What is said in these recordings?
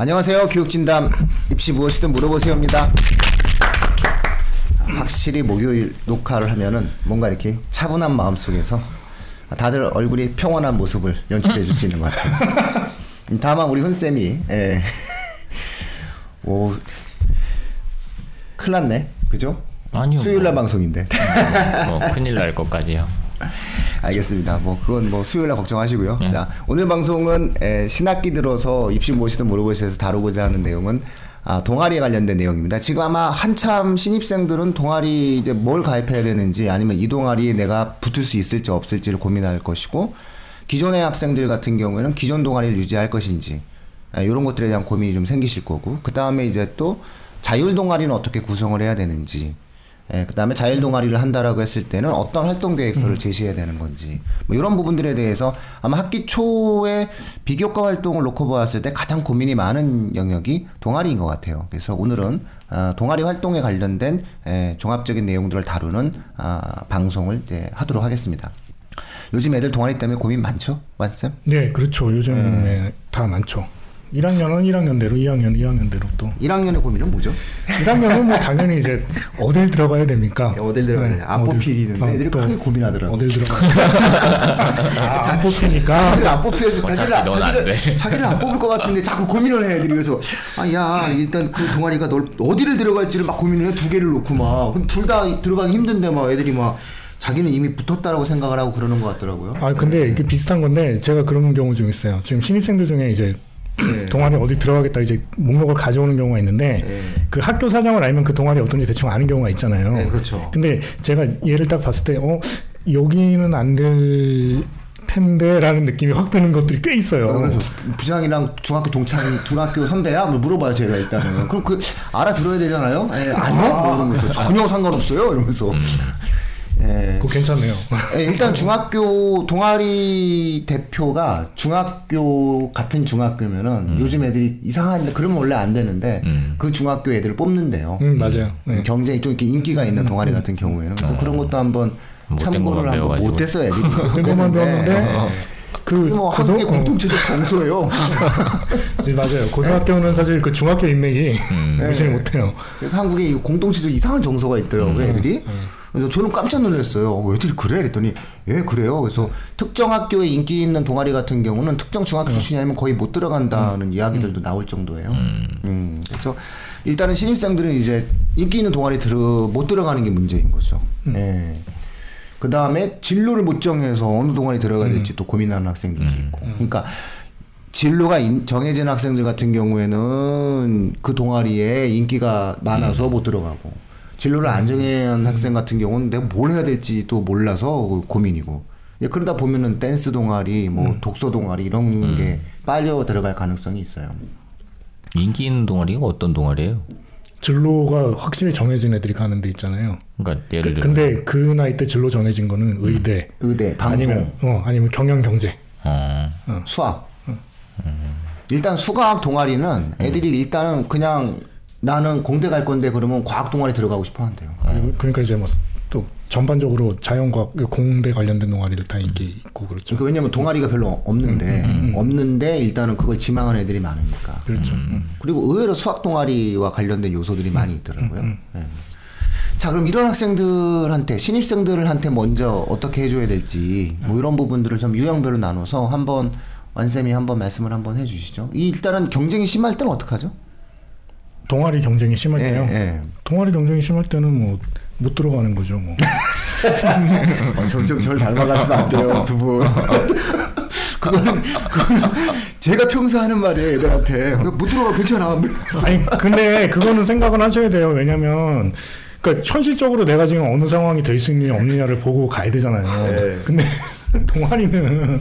안녕하세요. 교육진담 입시 무엇이든 물어보세요입니다. 확실히 목요일 녹화를 하면은 뭔가 이렇게 차분한 마음 속에서 다들 얼굴이 평온한 모습을 연출해 줄 수 있는 것 같아요. 다만 우리 훈 쌤이 예. 오 큰일 났네. 그죠? 아니요. 수요일 날 뭐. 방송인데. 뭐 큰일 날 것까지요. 알겠습니다. 뭐 그건 뭐 수요일 날 걱정하시고요. 네. 자 오늘 방송은 에, 신학기 들어서 입시 무엇이든 물어보시에서 다루고자 하는 내용은 아, 동아리에 관련된 내용입니다. 지금 아마 한참 신입생들은 동아리 이제 뭘 가입해야 되는지 아니면 이 동아리에 내가 붙을 수 있을지 없을지를 고민할 것이고 기존의 학생들 같은 경우에는 기존 동아리를 유지할 것인지 에, 이런 것들에 대한 고민이 좀 생기실 거고 그 다음에 이제 또 자율 동아리는 어떻게 구성을 해야 되는지 예, 그다음에 자율 동아리를 한다라고 했을 때는 어떤 활동 계획서를 제시해야 되는 건지 뭐 이런 부분들에 대해서 아마 학기 초에 비교과 활동을 놓고 보았을 때 가장 고민이 많은 영역이 동아리인 것 같아요. 그래서 오늘은 아, 동아리 활동에 관련된 에, 종합적인 내용들을 다루는 아, 방송을 이제 하도록 하겠습니다. 요즘 애들 동아리 때문에 고민 많죠, 완쌤? 네, 그렇죠. 요즘에 다 많죠. 1학년은 1학년대로, 2학년 2학년대로 또 1학년의 고민은 뭐죠? 1학년은 뭐 당연히 이제 어딜 들어가야 됩니까? 어딜 들어가야 돼? 안 뽑히는데 어, 애들이 또 크게 고민하더라고. 어딜 들어가? 아, 안 뽑히니까. 자기를 안 뽑혀도 자기를, 안- 자기를, 돼. 자기를 안 뽑을 것 같은데 자꾸 고민을 해 애들이 그래서 아야 일단 그 동아리가 널 어디를 들어갈지를 막 고민을 해 두 개를 놓고 막둘다 들어가기 힘든데 막 애들이 막 자기는 이미 붙었다라고 생각을 하고 그러는 것 같더라고요. 아, 근데 이게 비슷한 건데 제가 그런 경우 좀 있어요. 지금 신입생들 중에 이제 네. 동아리 어디 들어가겠다 이제 목록을 가져오는 경우가 있는데 네. 그 학교 사정을 알면 그 동아리 어떤지 대충 아는 경우가 있잖아요. 네, 그렇죠. 근데 제가 얘를 딱 봤을 때 어, 여기는 안될 텐데라는 느낌이 확 드는 것들이 꽤 있어요. 그래서 부장이랑 중학교 동창 중학교 선배야? 뭐 물어봐요 제가 일단은 그럼 그 알아들어야 되잖아요. 예, 아니요 뭐 이러면서 전혀 상관없어요 이러면서 예. 그거 괜찮네요. 예, 일단 중학교 동아리 대표가 중학교 같은 중학교면은 요즘 애들이 이상한데 그러면 원래 안 되는데 음. 그 중학교 애들을 뽑는데요. 음, 맞아요. 네. 경쟁이 좀 이렇게 인기가 있는 동아리 같은 경우에는 그래서 그런 것도 한번 못된 참고를 한번. 못했어요 애들이. 것만 배웠는데 그뭐 고등- 한국의 어, 공통체적 정서예요. 네, 맞아요. 고등학교는 사실 그 중학교 인맥이 무시를 네. 못해요. 그래서 한국에 이 공동체적 이상한 정서가 있더라고요, 애들이. 그래서 저는 깜짝 놀랐어요. 어, 애들이 그래? 그랬더니, 예, 그래요. 그래서 특정 학교에 인기 있는 동아리 같은 경우는 특정 중학교 출신이 아니면 거의 못 들어간다는 이야기들도 나올 정도예요. 음, 그래서 일단은 신입생들은 이제 인기 있는 동아리 들어, 못 들어가는 게 문제인 거죠. 예. 그 다음에 진로를 못 정해서 어느 동아리 들어가야 될지 또 고민하는 학생들도 있고. 그러니까 진로가 인- 정해진 학생들 같은 경우에는 그 동아리에 인기가 많아서 못 들어가고 진로를 안 정한 학생 같은 경우는 내가 뭘 해야 될지 또 몰라서 그 고민이고 예, 그러다 보면은 댄스 동아리, 뭐 독서 동아리 이런 게 빨려 들어갈 가능성이 있어요. 인기 있는 동아리가 어떤 동아리예요? 진로가 확실히 정해진 애들이 가는 데 있잖아요. 그러니까 그, 예를 들어 근데 그 나이 때 진로 정해진 거는 의대 의대, 방송, 아니면 어 아니면 경영 경제. 어, 수학. 일단 수학 동아리는 애들이 일단은 그냥 나는 공대 갈 건데 그러면 과학 동아리 들어가고 싶어 한대요. 그리고 그러니까 이제 뭐 또 전반적으로 자연과학 공대 관련된 동아리들 다 인기 있고 그렇죠. 그러니까 왜냐면 동아리가 별로 없는데 없는데 일단은 그걸 지망하는 애들이 많으니까. 그렇죠. 그리고 의외로 수학 동아리와 관련된 요소들이 많이 있더라고요. 예. 자 그럼 이런 학생들한테 신입생들한테 먼저 어떻게 해줘야 될지 뭐 이런 부분들을 좀 유형별로 나눠서 한번 완쌤이 한번 말씀을 한번 해주시죠. 이 일단은 경쟁이 심할 때는 어떡하죠? 동아리 경쟁이 심할 예, 때요. 예. 동아리 경쟁이 심할 때는 뭐 못 들어가는 거죠. 뭐. 어, 점점 저를 닮아가시면 안 돼요, 두 분. 그거는, 그거는 제가 평소 하는 말이에요, 애들한테. 못 들어가, 괜찮아. 아니 근데 그거는 생각은 하셔야 돼요. 왜냐면 그러니까 현실적으로 내가 지금 어느 상황이 될수 있느냐 없느냐를 보고 가야 되잖아요. 네. 근데 동아리는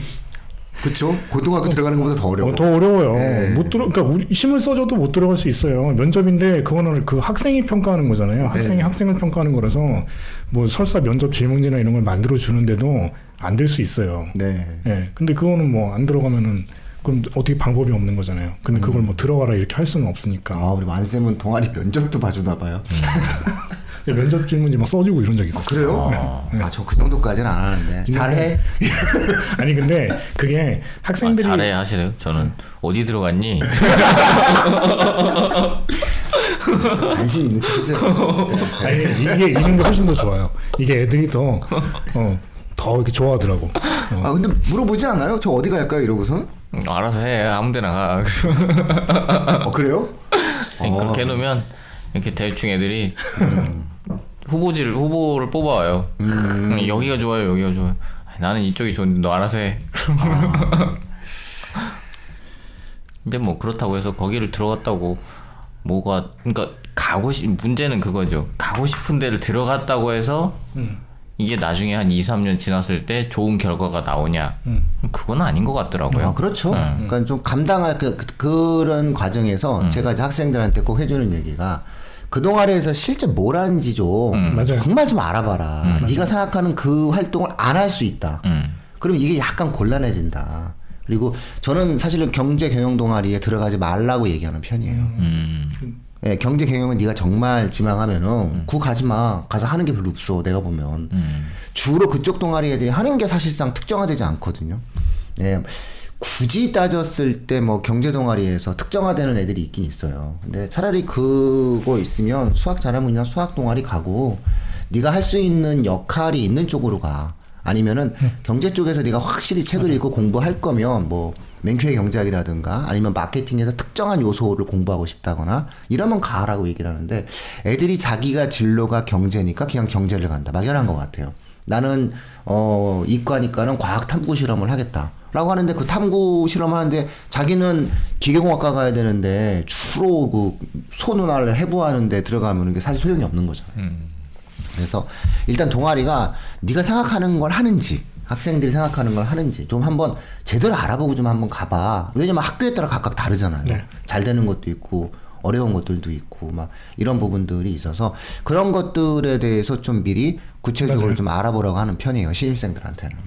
그쵸? 고등학교 들어가는 것보다 더 어려워. 어, 더 어려워요. 네. 못 들어, 그러니까 우리 힘을 써줘도 못 들어갈 수 있어요. 면접인데 그거는 그 학생이 평가하는 거잖아요. 학생이 네. 학생을 평가하는 거라서 뭐 설사 면접 질문지나 이런 걸 만들어 주는데도 안 될 수 있어요. 네. 예. 근데 그거는 뭐 안 들어가면은 그럼 어떻게 방법이 없는 거잖아요. 근데 그걸 뭐 들어가라 이렇게 할 수는 없으니까. 아, 우리 만쌤은 동아리 면접도 봐주나 봐요. 면접 질문지 막 써주고 이런 적 있었어요. 그래요? 아, 저 그 정도까지는 안 하는데. 잘해? 아니 근데 그게 아, 학생들이 잘해 하시네요. 저는 어디 들어갔니? 관심 있는 척이죠. 아니 이게 이런 게 훨씬 더 좋아요. 이게 애들이 더 어, 더 이렇게 좋아하더라고. 어. 아, 근데 물어보지 않아요? 저 어디 갈까요? 이러고선? 음, 알아서 해. 아무데나 가. 어, 그래요? 네, 그렇게 해놓으면 이렇게 대충 애들이 후보지를 후보를 뽑아와요. 음, 여기가 좋아요, 여기가 좋아요. 아, 나는 이쪽이 좋은데 너 알아서 해. 근데 뭐 그렇다고 해서 거기를 들어갔다고 뭐가 그러니까 가고 싶 문제는 그거죠. 가고 싶은 데를 들어갔다고 해서 이게 나중에 한 2, 3년 지났을 때 좋은 결과가 나오냐? 그건 아닌 것 같더라고요. 아, 그렇죠. 네. 그러니까 좀 감당할 그, 그, 런 과정에서 음. 제가 이제 학생들한테 꼭 해주는 얘기가 그 동아리에서 실제 뭘 하는지 좀 음. 정말 좀 알아봐라. 네가 생각하는 그 활동을 안 할 수 있다. 음. 그러면 이게 약간 곤란해진다. 그리고 저는 사실은 경제 경영 동아리에 들어가지 말라고 얘기하는 편이에요. 음. 예, 경제 경영은 네가 정말 지망하면은 구 가지 마. 가서 하는 게 별로 없어. 내가 보면 음. 주로 그쪽 동아리 애들이 하는 게 사실상 특정화되지 않거든요. 예. 굳이 따졌을 때 뭐 경제 동아리에서 특정화되는 애들이 있긴 있어요. 근데 차라리 그거 있으면 수학 잘하면 그냥 수학 동아리 가고 네가 할 수 있는 역할이 있는 쪽으로 가. 아니면은 경제 쪽에서 네가 확실히 책을 읽고 공부할 거면 뭐 맹큐의 경제학이라든가 아니면 마케팅에서 특정한 요소를 공부하고 싶다거나 이러면 가라고 얘기를 하는데 애들이 자기가 진로가 경제니까 그냥 경제를 간다. 막연한 것 같아요. 나는 어 이과니까는 과학 탐구 실험을 하겠다. 라고 하는데 그 탐구 실험 하는데 자기는 기계공학과 가야 되는데 주로 그 소누나를 해부하는데 들어가면 이게 사실 소용이 없는 거잖아요. 그래서 일단 동아리가 네가 생각하는 걸 하는지 학생들이 생각하는 걸 하는지 좀 한번 제대로 알아보고 좀 한번 가봐. 왜냐면 학교에 따라 각각 다르잖아요. 네. 잘 되는 것도 있고 어려운 것들도 있고 막 이런 부분들이 있어서 그런 것들에 대해서 좀 미리 구체적으로 맞아요. 좀 알아보라고 하는 편이에요 신입생들한테는.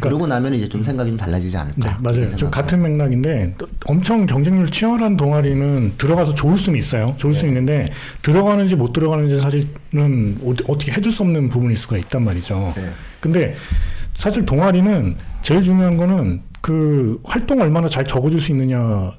그러고 나면 이제 좀 생각이 좀 달라지지 않을까. 네, 맞아요. 좀. 같은 맥락인데 또 엄청 경쟁률 치열한 동아리는 들어가서 좋을 수는 있어요. 좋을 네. 수 있는데 들어가는지 못 들어가는지 사실은 어- 어떻게 해줄 수 없는 부분일 수가 있단 말이죠. 네. 근데 사실 동아리는 제일 중요한 거는 그 활동 얼마나 잘 적어줄 수 있느냐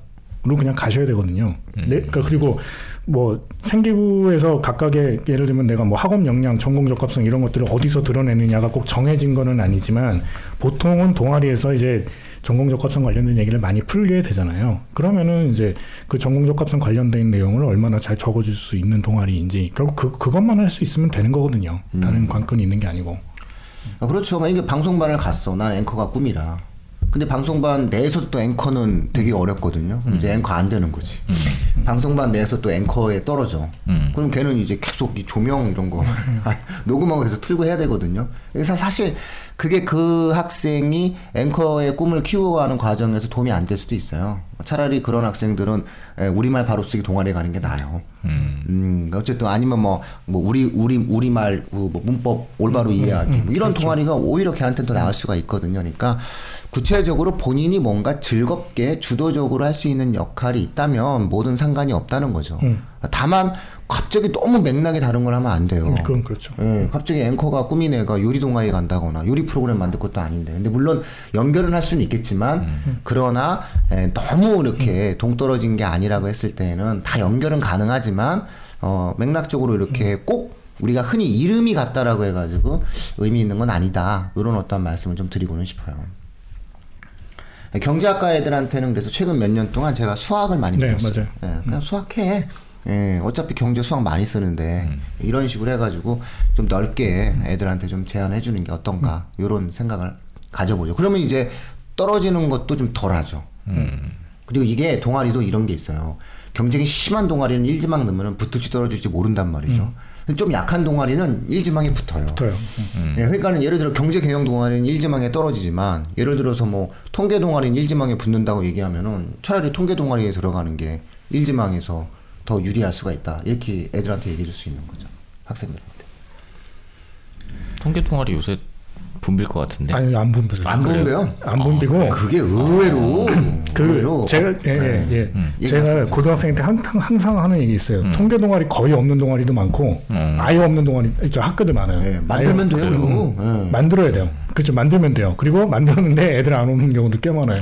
로 그냥 가셔야 되거든요. 네, 그러니까 그리고 뭐 생기부에서 각각의 예를 들면 내가 뭐 학업 역량, 전공 적합성 이런 것들을 어디서 드러내느냐가 꼭 정해진 거는 아니지만 보통은 동아리에서 이제 전공 적합성 관련된 얘기를 많이 풀게 되잖아요. 그러면은 이제 그 전공 적합성 관련된 내용을 얼마나 잘 적어줄 수 있는 동아리인지 결국 그 그것만 할 수 있으면 되는 거거든요. 다른 관건이 있는 게 아니고. 아, 그렇죠. 만약에 방송반을 갔어. 난 앵커가 꿈이라. 근데 방송반 내에서도 또 앵커는 되게 어렵거든요. 그럼 이제 앵커 안 되는 거지. 방송반 내에서 또 앵커에 떨어져. 그럼 걔는 이제 계속 이 조명 이런 거 녹음하고 계속 틀고 해야 되거든요. 그래서 사실 그게 그 학생이 앵커의 꿈을 키워가는 과정에서 도움이 안 될 수도 있어요. 차라리 그런 학생들은 에, 우리말 바로 쓰기 동아리에 가는 게 나아요. 음, 어쨌든 아니면 뭐, 뭐 우리 우리 우리말 그뭐 문법 올바로 이해하기 뭐 이런 동아리가 오히려 걔한테 더 나을 수가 있거든요. 그러니까 구체적으로 본인이 뭔가 즐겁게 주도적으로 할 수 있는 역할이 있다면 뭐든 상관이 없다는 거죠. 다만 갑자기 너무 맥락이 다른 걸 하면 안 돼요. 음, 그건 그렇죠. 예, 갑자기 앵커가 꾸민 애가 요리 동아리 간다거나 요리 프로그램 만들 것도 아닌데. 근데 물론 연결은 할 수는 있겠지만 그러나 예, 너무 이렇게 동떨어진 게 아니라고 했을 때는 다 연결은 가능하지만 어, 맥락적으로 이렇게 꼭 우리가 흔히 이름이 같다라고 해가지고 의미 있는 건 아니다. 이런 어떤 말씀을 좀 드리고는 싶어요. 예, 경제학과 애들한테는 그래서 최근 몇 년 동안 제가 수학을 많이 네, 배웠어요. 맞아요. 예, 그냥 수학해. 예, 어차피 경제 수학 많이 쓰는데 이런 식으로 해가지고 좀 넓게 애들한테 좀 제안해 주는 게 어떤가 이런 생각을 가져보죠. 그러면 이제 떨어지는 것도 좀 덜하죠. 그리고 이게 동아리도 이런 게 있어요. 경쟁이 심한 동아리는 일지망 넣으면 붙을지 떨어질지 모른단 말이죠. 근데 좀 약한 동아리는 일지망에 붙어요. 붙어요. 예, 그러니까는 예를 들어 경제 경영 동아리는 일지망에 떨어지지만 예를 들어서 뭐 통계 동아리는 일지망에 붙는다고 얘기하면은 차라리 통계 동아리에 들어가는 게 일지망에서 더 유리할 수가 있다. 이렇게 애들한테 얘기해 줄 수 있는 거죠. 학생들한테. 통계 동아리 요새 붐빌 것 같은데. 아니 안 분배요. 안 분배요? 안 분배고 그게 의외로 그 의외로 제가 예, 네. 예, 예. 얘기 제가. 고등학생 때 항상, 항상 하는 얘기 있어요. 통계 동아리 거의 없는 동아리도 많고 아예 없는 동아리 있죠 학교들 많아요. 네, 만들면 돼요. 네. 만들어야 돼요. 그렇죠. 만들면 돼요. 그리고 만들었는데 애들 안 오는 경우도 꽤 많아요.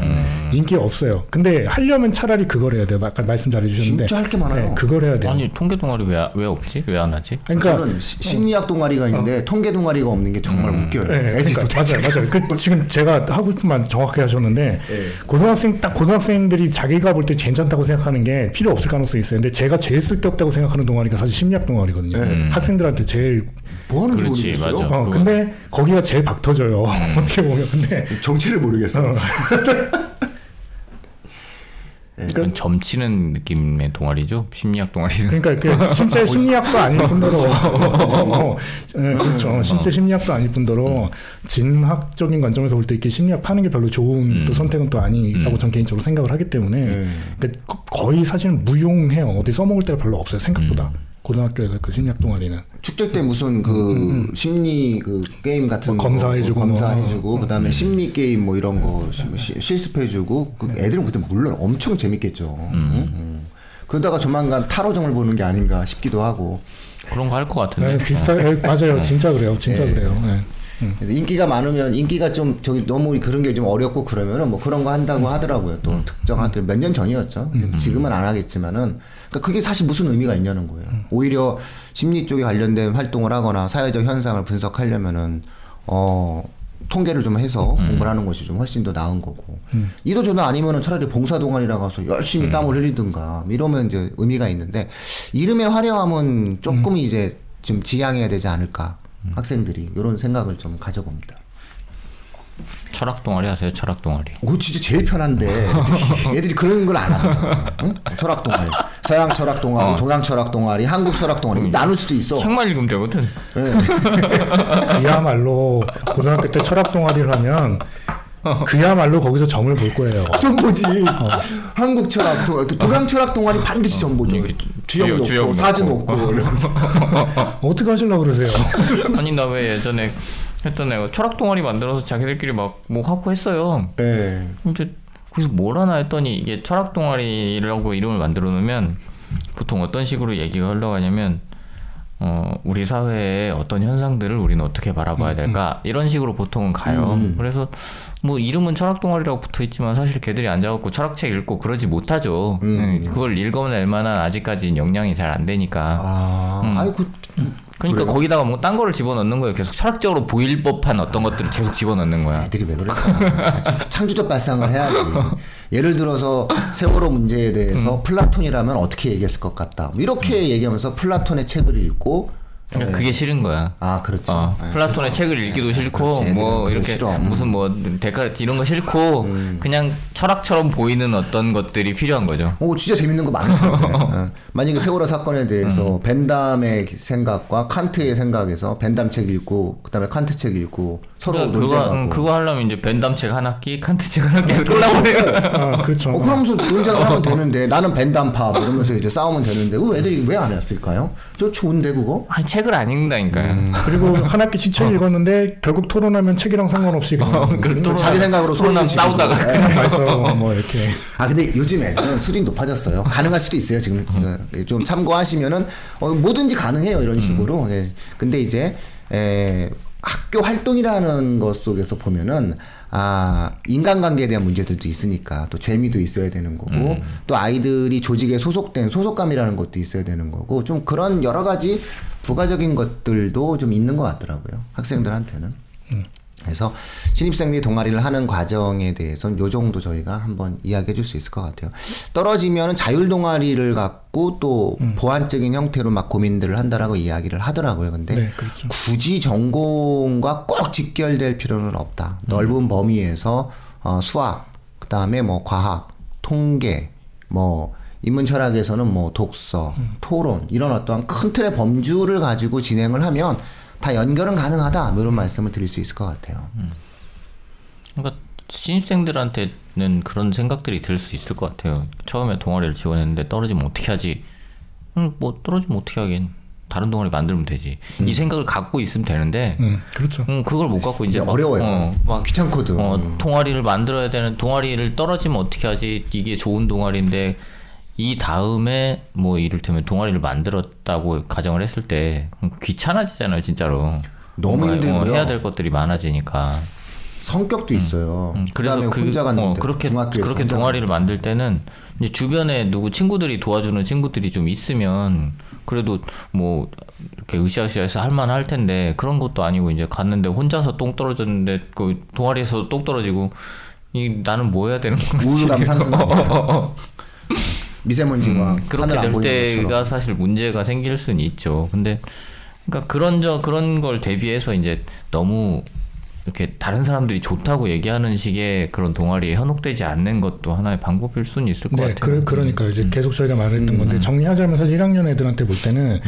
인기 없어요. 근데 하려면 차라리 그걸 해야 돼요. 아까 말씀 잘해주셨는데 진짜 할 게 많아요. 네, 그걸 해야 돼요. 아니 통계 동아리 왜 왜 없지? 왜 안 하지? 그러니까 저는 시- 심리학 동아리가 있는데 통계 동아리가 없는 게 정말 웃겨요. 네, 그러니까. 맞아요, 맞아요. 그 지금 제가 하고 싶은 말 정확하게 하셨는데 고등학생 딱 고등학생들이 자기가 볼 때 괜찮다고 생각하는 게 필요 없을 가능성이 있어요. 근데 제가 제일 쓸데없다고 생각하는 동아리가 사실 심리학 동아리거든요. 학생들한테 제일 뭐 하는지 그렇지, 모르겠어요. 맞아. 어 그거- 근데 거기가 제일 박 터져요. 어떻게 보면 근데 정체를 모르겠어요. 약간 점치는 느낌의 동아리죠. 심리학 동아리는. 그러니까 그 신체 심리학도 아닐 뿐더러 어, 네, 그렇죠. 신체 심리학도 아닐 뿐더러 진학적인 관점에서 볼 때 이렇게 심리학 파는 게 별로 좋은 또 선택은 또 아니라고 전 개인적으로 생각을 하기 때문에 네. 그러니까 거- 거의 사실은 무용해요. 어디 써먹을 때가 별로 없어요. 생각보다 고등학교에서 그 심리학 동아리는 축제 때 무슨 그 심리 그 게임 같은 뭐거 검사해주고 검사해주고 뭐. 그다음에 심리 게임 뭐 이런 거 시- 시- 실습해주고 그 애들은 그때 물론 엄청 재밌겠죠. 음. 음. 그러다가 조만간 타로점을 보는 게 아닌가 싶기도 하고 그런 거 할 것 같은데. 네, 비슷하 네, 맞아요. 진짜 그래요. 진짜 네. 그래요. 네. 그래서 인기가 많으면 인기가 좀 저기 너무 그런 게 좀 어렵고 그러면은 뭐 그런 거 한다고 하더라고요. 또 특정 학교 몇 년 전이었죠. 지금은 안 하겠지만은 그러니까 그게 사실 무슨 의미가 있냐는 거예요. 오히려 심리 쪽에 관련된 활동을 하거나 사회적 현상을 분석하려면은 어 통계를 좀 해서 공부를 하는 것이 좀 훨씬 더 나은 거고. 이도 저도 아니면은 차라리 봉사 동아리라 가서 열심히 땀을 흘리든가 이러면 이제 의미가 있는데 이름의 화려함은 조금 이제 좀 지양해야 되지 않을까? 학생들이 이런 생각을 좀 가져봅니다. 철학 동아리 하세요. 철학 동아리. 그거 진짜 제일 편한데 애들이 그런 걸 안 하더라고. 응? 철학 동아리, 서양 철학 동아리, 동양 철학 동아리, 한국 철학 동아리 나눌 수도 있어. 책만 읽으면 되거든. 그야말로 고등학교 때 철학 동아리를 하면 그야말로 거기서 점을 볼 거예요. 좀 보지. 한국 철학 동, 동양 철학 동아리 반드시 좀 보죠. 주역 주역, 놓고 주역 사진 놓고. 어떻게 하시려고 그러세요? 아니 나 왜 예전에 했던 애가 철학 동아리 만들어서 자기들끼리 막 뭐 하고 했어요. 예. 이제 거기서 뭘 하나 했더니 이게 철학 동아리라고 이름을 만들어 놓으면 보통 어떤 식으로 얘기가 흘러가냐면 어 우리 사회의 어떤 현상들을 우리는 어떻게 바라봐야 될까 이런 식으로 보통은 가요. 그래서 뭐 이름은 철학 동아리라고 붙어 있지만 사실 걔들이 앉아갖고 철학책 읽고 그러지 못하죠. 예, 그걸 읽어낼 만한 아직까지 역량이 잘 안 되니까. 아, 아이고. 그 러니까 그래요? 거기다가 뭐 딴 거를 집어넣는 거예요. 계속 철학적으로 보일 법한 어떤 것들을 계속 집어넣는 거야. 애들이 왜 그럴까? 아주 창조적 발상을 해야지. 예를 들어서 세월호 문제에 대해서 플라톤이라면 어떻게 얘기했을 것 같다. 뭐 이렇게 얘기하면서 플라톤의 책을 읽고 그러니까 그게 싫은 거야. 아 그렇죠. 어, 네. 플라톤의 책을 읽기도 싫고 그렇지, 뭐 이렇게 그거 싫어. 음. 무슨 뭐 데카르트 이런 거 싫고 그냥 철학처럼 보이는 어떤 것들이 필요한 거죠. 오 진짜 재밌는 거 많더라고요. 어. 만약에 세월호 사건에 음. 대해서 벤담의 생각과 칸트의 생각에서 벤담 책 읽고 그다음에 칸트 책 읽고 서로 그러니까 그거 논쟁하고. 음, 그거 하려면 이제 벤담 책 한 학기, 칸트 책 한 학기. 아, 그렇죠. 어, 그러면서 논쟁을 하면 되는데 나는 벤담파 뭐 이러면서 이제 싸우면 되는데 왜 애들이 왜 안 했을까요? 저 좋은데 그거? 아니 책을 안 읽는다니까요. 음. 그리고 한 학기치 책 읽었는데 결국 토론하면 책이랑 상관없이 그냥 그 토론- 자기 생각으로 토론하면. 싸우다가 예. 그냥 말서 뭐 이렇게 아 근데 요즘 애들은 수준이 높아졌어요. 가능할 수도 있어요. 지금 어, 좀 참고하시면은 어, 뭐든지 가능해요 이런 식으로. 예. 근데 이제 에, 학교 활동이라는 것 속에서 보면은 아 인간관계에 대한 문제들도 있으니까 또 재미도 있어야 되는 거고 또 아이들이 조직에 소속된 소속감이라는 것도 있어야 되는 거고 좀 그런 여러 가지 부가적인 것들도 좀 있는 것 같더라고요 학생들한테는. 그래서 신입생들이 동아리를 하는 과정에 대해서는 요 정도 저희가 한번 이야기해 줄 수 있을 것 같아요. 떨어지면은 자율 동아리를 갖고 또 보완적인 형태로 막 고민들을 한다라고 이야기를 하더라고요. 근데 네, 그렇죠. 굳이 전공과 꼭 직결될 필요는 없다. 넓은 범위에서 어, 수학, 그 다음에 뭐 과학, 통계, 뭐 인문 철학에서는 뭐 독서, 토론 이런 어떠한 큰 틀의 범주를 가지고 진행을 하면 다 연결은 가능하다. 뭐 이런 말씀을 드릴 수 있을 것 같아요. 그러니까 신입생들한테는 그런 생각들이 들 수 있을 것 같아요. 처음에 동아리를 지원했는데 떨어지면 어떻게 하지? 음, 뭐 떨어지면 어떻게 하긴. 다른 동아리 만들면 되지. 이 생각을 갖고 있으면 되는데 음, 그렇죠. 음, 그걸 못 갖고 이제 막, 어려워요. 어, 막 귀찮거든. 어, 동아리를 만들어야 되는 동아리를 떨어지면 어떻게 하지? 이게 좋은 동아리인데 이 다음에 뭐 이를테면 동아리를 만들었다고 가정을 했을 때 귀찮아지잖아요, 진짜로. 너무 힘들고요. 어, 해야 될 것들이 많아지니까. 성격도 있어요. 음, 그다음에 그래서 그, 혼자 갔는데 어, 그렇게 그렇게 동아리를 만들 때는 이제 주변에 누구 친구들이 도와주는 친구들이 좀 있으면 그래도 뭐 이렇게 으쌰으쌰해서 할만할 텐데 그런 것도 아니고 이제 갔는데 혼자서 똥 떨어졌는데 그 동아리에서 똥 떨어지고 이 나는 뭐 해야 되는 건지 우울감 상승합니다. 미세먼지와 음, 그렇게 하늘 안될 때가 것처럼. 사실 문제가 생길 수는 있죠. 근데 그러니까 그런 저 그런 걸 대비해서 이제 너무 이렇게 다른 사람들이 좋다고 얘기하는 식의 그런 동아리에 현혹되지 않는 것도 하나의 방법일 수는 있을 것 네, 같아요. 그, 그러니까 이제 계속 저희가 말했던 음. 건데 정리하자면 사실 1학년 애들한테 볼 때는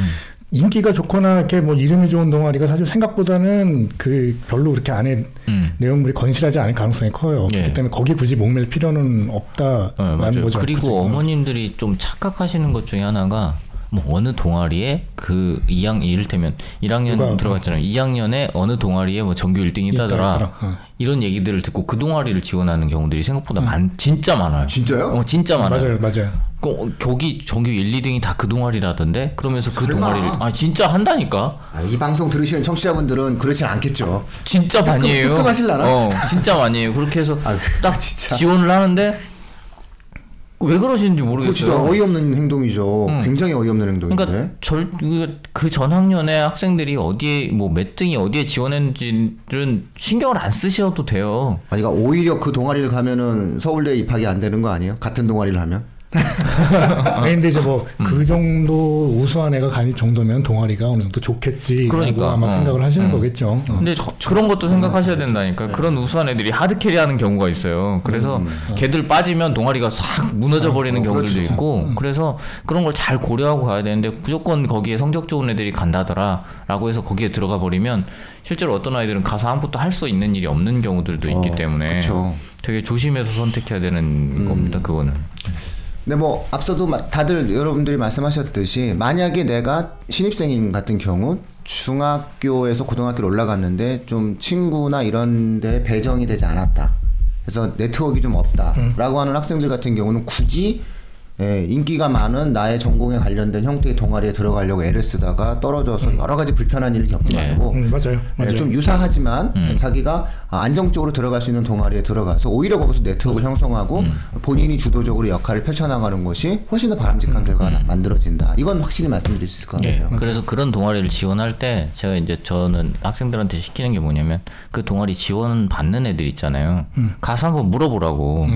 인기가 좋거나 이렇게 뭐 이름이 좋은 동아리가 사실 생각보다는 그 별로 그렇게 안에 음. 내용물이 건실하지 않을 가능성이 커요. 예. 그렇기 때문에 거기 굳이 목맬 필요는 네, 없다라는 맞아요. 거죠. 그리고? 어머님들이 좀 착각하시는 것 중에 하나가 뭐 어느 동아리에 그 2학 이를테면 1학년 누가- 들어갔잖아요. 2학년에 어느 동아리에 뭐 전교 1등이 있다더라. 있다더라. 어. 이런 얘기들을 듣고 그 동아리를 지원하는 경우들이 생각보다 많, 진짜 많아요. 진짜요? 어, 진짜 많아요. 맞아요, 맞아요. 그, 어, 거기 전교 1, 2등이 다 그 동아리라던데 그러면서 그 설마. 동아리를 아 진짜 한다니까 아, 이 방송 들으시는 청취자분들은 그렇진 않겠죠. 진짜 많이 해요. 뜨끔 하실라나? 어, 진짜 많이 해요. 그렇게 해서 아, 딱 진짜. 지원을 하는데 왜 그러시는지 그거 진짜 모르겠어요. 어이없는 행동이죠. 굉장히 어이없는 행동인데. 그러니까 절 그 전 학년에 학생들이 어디에 뭐 몇 등이 어디에 지원했는지는 신경을 안 쓰셔도 돼요. 아니, 그러니까 오히려 그 동아리를 가면은 서울대 입학이 안 되는 거 아니에요? 같은 동아리를 하면? 아니 근데 이제 뭐 음. 그 정도 우수한 애가 갈 정도면 동아리가 어느 정도 좋겠지. 그러니까. 아마 어. 생각을 하시는 음. 거겠죠. 어. 근데 그런 것도 생각하셔야 된다니까. 그런 우수한 애들이 hard carry하는 경우가 있어요. 그래서 걔들 빠지면 동아리가 싹 무너져 버리는 어, 경우들도 그렇죠. 있고. 그래서 그런 걸 잘 고려하고 가야 되는데 무조건 거기에 성적 좋은 애들이 간다더라라고 해서 거기에 들어가 버리면 실제로 어떤 아이들은 가서 아무것도 할 수 있는 일이 없는 경우들도 있기 어, 때문에 그쵸. 되게 조심해서 선택해야 되는 음. 겁니다. 그거는. 근데 뭐 앞서도 마- 다들 여러분들이 말씀하셨듯이 만약에 내가 신입생인 같은 경우 중학교에서 고등학교를 올라갔는데 좀 친구나 이런 데 배정이 되지 않았다. 그래서 네트워크가 좀 없다라고 하는 학생들 같은 경우는 굳이 예, 인기가 많은 나의 전공에 관련된 형태의 동아리에 들어가려고 애를 쓰다가 떨어져서 여러 가지 불편한 일을 겪지 네. 말고 음, 맞아요, 예, 맞아요. 좀 유사하지만 자기가 아, 안정적으로 들어갈 수 있는 동아리에 들어가서 오히려 거기서 네트워크를 형성하고 본인이 주도적으로 역할을 펼쳐나가는 것이 훨씬 더 바람직한 결과가 만들어진다. 이건 확실히 말씀드릴 수 있을 것 예. 같아요. 그래서 그런 동아리를 지원할 때 제가 이제 저는 학생들한테 시키는 게 뭐냐면 그 동아리 지원 받는 애들 있잖아요. 가서 한번 물어보라고.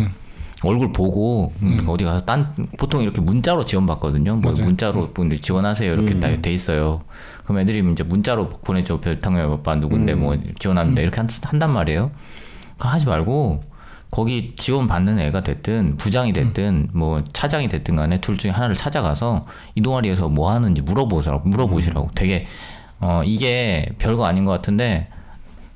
얼굴 보고 음, 어디 가서 딴 보통 이렇게 문자로 지원 받거든요. 뭐 문자로 분들 지원하세요. 이렇게 다 돼 있어요. 그럼 애들이 이제 문자로 보내줘. 별탕의 오빠 누군데 뭐 지원합니다 이렇게 한, 한단 말이에요. 그거 하지 말고 거기 지원 받는 애가 됐든 부장이 됐든 뭐 차장이 됐든 간에 둘 중에 하나를 찾아가서 이 동아리에서 뭐 하는지 물어보시라고 물어보시라고. 되게 어 이게 별거 아닌 것 같은데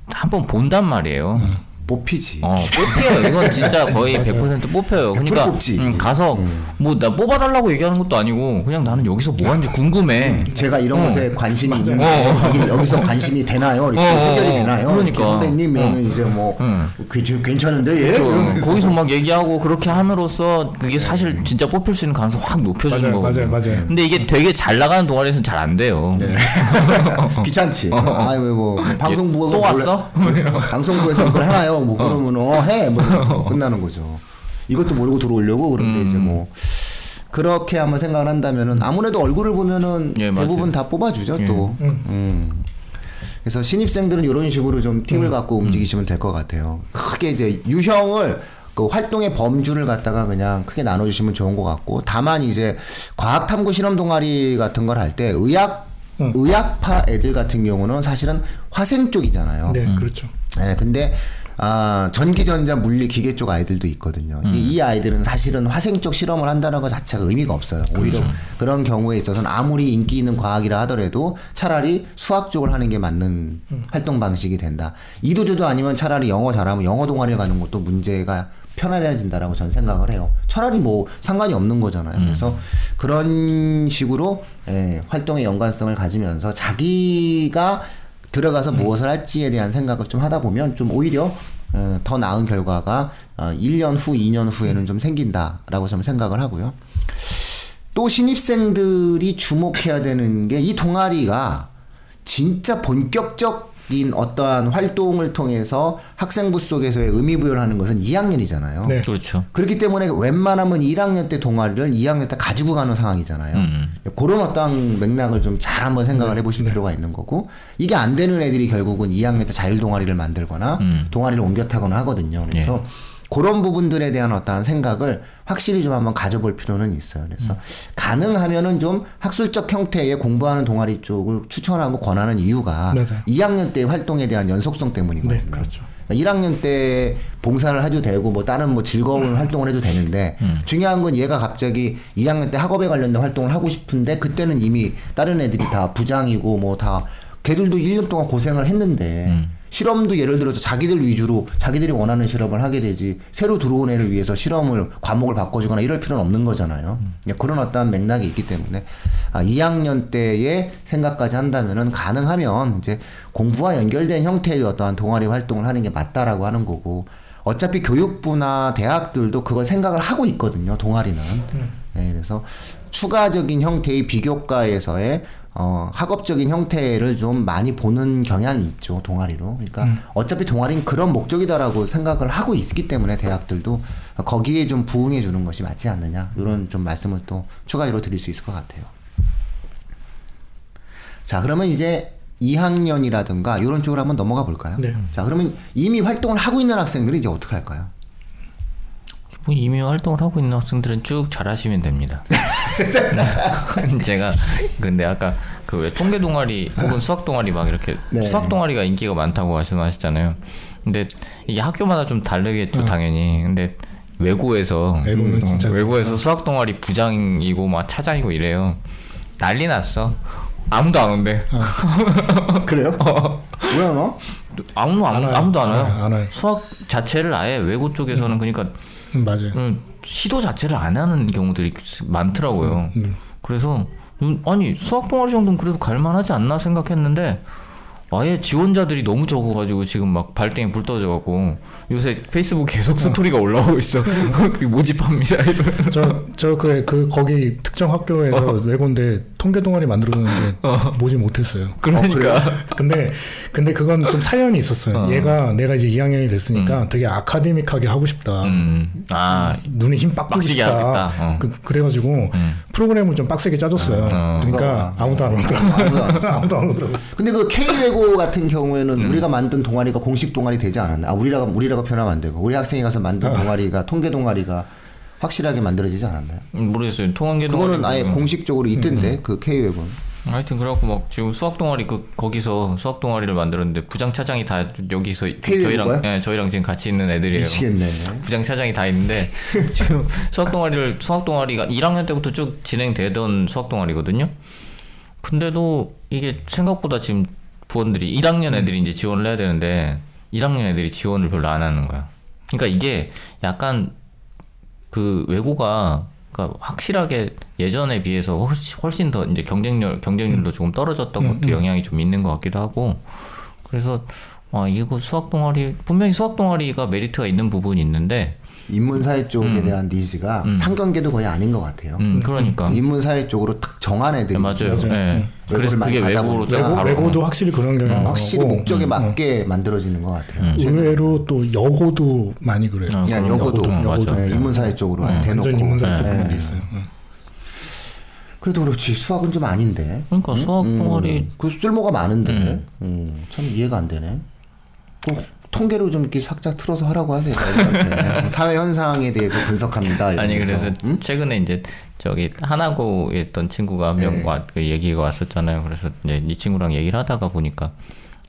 한번 본단 말이에요. 뽑히지. 어, 뽑혀요. 이건 진짜 거의 100% 뽑혀요. 그러니까 뽑지. 음, 가서 뭐나 뽑아달라고 얘기하는 것도 아니고 그냥 나는 여기서 뭐 하는지 궁금해. 제가 이런 것에 관심이 있는데 어. 이게 여기서 관심이 되나요? 이렇게 어, 어, 해결이 어. 되나요? 그러니까. 선배님 이러면 이제 뭐 괜찮, 괜찮은데 예? 그렇죠. 거기서 막 얘기하고 그렇게 함으로써 그게 사실 진짜 뽑힐 수 있는 가능성 확 높여주는 맞아요, 거거든요. 맞아요, 맞아요. 근데 이게 되게 잘 나가는 동아리에서는 잘 안 돼요. 네. 귀찮지. 아유 뭐 방송부가 또 왔어? 방송부에서 그걸 하나요? 뭐 그러면 어, 해. 뭐 이러면서 끝나는 거죠. 이것도 모르고 들어오려고 그런데 음. 이제 뭐 그렇게 한번 생각을 한다면은 아무래도 얼굴을 보면은 예. 대부분 다 뽑아주죠 또. 음. 그래서 신입생들은 이런 식으로 좀 팀을 갖고 움직이시면 될 것 같아요. 크게 이제 유형을 그 활동의 범주를 갖다가 그냥 크게 나눠주시면 좋은 것 같고 다만 이제 과학탐구 실험 동아리 같은 걸 할 때 의학 음. 의학파 애들 같은 경우는 사실은 화생 쪽이잖아요. 네, 그렇죠. 네, 근데 아, 전기전자 물리 기계 쪽 아이들도 있거든요. 음. 이, 이 아이들은 사실은 화생 쪽 실험을 한다는 것 자체가 의미가 없어요. 오히려 그렇죠. 그런 경우에 있어서는 아무리 인기 있는 과학이라 하더라도 차라리 수학 쪽을 하는 게 맞는 음. 활동 방식이 된다. 이도저도 아니면 차라리 영어 잘하면 영어 동아리 가는 것도 문제가 편안해진다라고 저는 생각을 해요. 차라리 뭐 상관이 없는 거잖아요. 그래서 그런 식으로 예, 활동의 연관성을 가지면서 자기가 들어가서 무엇을 할지에 대한 생각을 좀 하다 보면 좀 오히려 어, 더 나은 결과가 어, 1년 후, 2년 후에는 좀 생긴다라고 저는 생각을 하고요. 또 신입생들이 주목해야 되는 게 이 동아리가 진짜 본격적 인 어떠한 활동을 통해서 학생부 속에서의 의미부여를 하는 것은 2학년이잖아요. 네. 그렇죠. 그렇기 때문에 웬만하면 1학년 때 동아리를 2학년 때 가지고 가는 상황이잖아요. 음. 그런 어떤 맥락을 좀 잘 한번 생각을 해보실 필요가 있는 거고 이게 안 되는 애들이 결국은 2학년 때 자율 동아리를 만들거나 음. 동아리를 옮겨 타거나 하거든요. 그래서 그런 부분들에 대한 어떠한 생각을 확실히 좀 한번 가져볼 필요는 있어요. 그래서 음. 가능하면은 좀 학술적 형태의 공부하는 동아리 쪽을 추천하고 권하는 이유가 맞아요. 2학년 때 활동에 대한 연속성 때문이거든요. 네, 그렇죠. 1학년 때 봉사를 해도 되고 뭐 다른 뭐 즐거운 활동을 해도 되는데 중요한 건 얘가 갑자기 2학년 때 학업에 관련된 활동을 하고 싶은데 그때는 이미 다른 애들이 다 부장이고 뭐 다 걔들도 1년 동안 고생을 했는데 실험도 예를 들어서 자기들 위주로 자기들이 원하는 실험을 하게 되지 새로 들어온 애를 위해서 실험을 과목을 바꿔주거나 이럴 필요는 없는 거잖아요. 그런 어떠한 맥락이 있기 때문에 아, 2학년 때의 생각까지 한다면은 가능하면 이제 공부와 연결된 형태의 어떠한 동아리 활동을 하는 게 맞다라고 하는 거고 어차피 교육부나 대학들도 그걸 생각을 하고 있거든요. 동아리는. 네, 그래서 추가적인 형태의 비교과에서의 어, 학업적인 형태를 좀 많이 보는 경향이 있죠 동아리로. 그러니까 어차피 동아리는 그런 목적이다라고 생각을 하고 있기 때문에 대학들도 거기에 좀 부응해 주는 것이 맞지 않느냐 이런 좀 말씀을 또 추가로 드릴 수 있을 것 같아요. 자 그러면 이제 2학년이라든가 이런 쪽으로 한번 넘어가 볼까요? 네. 자 그러면 이미 활동을 하고 있는 학생들이 이제 어떻게 할까요? 뭐 이미 활동을 하고 있는 학생들은 쭉 잘하시면 됩니다. 제가 근데 아까 그 왜 통계 동아리 혹은 수학 동아리 막 이렇게 네. 수학 동아리가 인기가 많다고 말씀하셨잖아요. 근데 이게 학교마다 좀 다르겠죠 당연히. 근데 외고에서 외고는 진짜 외고에서 수학 동아리 부장이고 막 차장이고 이래요. 난리 났어. 아무도 안 온대. 그래요? 왜 너? 아무도 안, 안 와요. 아무도 안안 와요. 안 와요. 수학 자체를 아예 외고 쪽에서는 그러니까 음, 맞아요. 음, 시도 자체를 안 하는 경우들이 많더라고요. 음. 그래서 음, 아니 수학 동아리 정도는 그래도 갈만하지 않나 생각했는데 아예 지원자들이 너무 적어가지고 지금 막 발등에 불 떠져갖고 요새 페이스북 계속 스토리가 올라오고 있어. 모집합니다. 저저그 그 거기 특정 학교에서 외고인데 통계 동아리 만들었는데 모집 못했어요. 그러니까 근데 근데 그건 좀 사연이 있었어요. 얘가 내가 이제 2학년이 됐으니까 되게 아카데믹하게 하고 싶다. 음, 아 눈에 힘빡 주고 빡시게 싶다. 어. 그, 그래가지고 프로그램을 좀 빡세게 짜줬어요. 어. 그러니까 아무도 안 오더라고. 아무도 안 왔어. 아무도 안 오더라고. 근데 그 K외고 같은 경우에는 우리가 만든 동아리가 공식 동아리 되지 않았나? 아, 우리라고 우리라고 표현하면 안 되고 우리 학생이 가서 만든 동아리가 통계 동아리가 확실하게 만들어지지 않았나요? 음, 모르겠어요. 통한계 그거는 아예 음. 공식적으로 있던데 그 K외고는. 하여튼 그래갖고 막 지금 수학 동아리 그 거기서 수학 동아리를 만들었는데 부장 차장이 다 여기서 K 저희랑? 예, 저희랑 지금 같이 있는 애들이에요. 미치겠네. 부장 차장이 다 있는데 지금 수학 동아리를 수학 동아리가 1학년 때부터 쭉 진행되던 수학 동아리거든요. 근데도 이게 생각보다 지금 부원들이 1학년 애들이 이제 지원을 해야 되는데 1학년 애들이 지원을 별로 안 하는 거야. 그러니까 이게 약간 그 외고가 그러니까 확실하게 예전에 비해서 훨씬, 훨씬 더 이제 경쟁률 경쟁률도 조금 떨어졌던 것도 영향이 좀 있는 것 같기도 하고 그래서 아 이거 수학 동아리 분명히 수학 동아리가 메리트가 있는 부분이 있는데 인문사회 쪽에 대한 니즈가 상경계도 거의 아닌 것 같아요. 음 그러니까 인문사회 쪽으로 딱 정한 애들이 네, 맞아요. 있죠. 예. 그래서 그게 좀 외고, 외고도 확실히 그런 경향이 어, 확실히 나고, 목적에 음, 맞게 만들어지는 것 같아요. 의외로 또 여고도 많이 그래요. 아, 그냥 그런 여고도, 음, 여고도. 맞아. 네, 인문사회 쪽으로 아예 대놓고. 인문사회 네. 쪽 그런 게 있어요. 음. 그래도 그렇지 수학은 좀 아닌데. 그러니까 수학 동아리 그 쓸모가 많은데. 음, 참 이해가 안 되네. 그 통계로 좀 이렇게 살짝 틀어서 하라고 하세요. 사회 현상에 대해서 분석합니다. 아니. 그래서 음? 최근에 이제 저기 하나고에 있던 친구가 한명와그 얘기가 왔었잖아요. 그래서 이제 이 친구랑 얘기를 하다가 보니까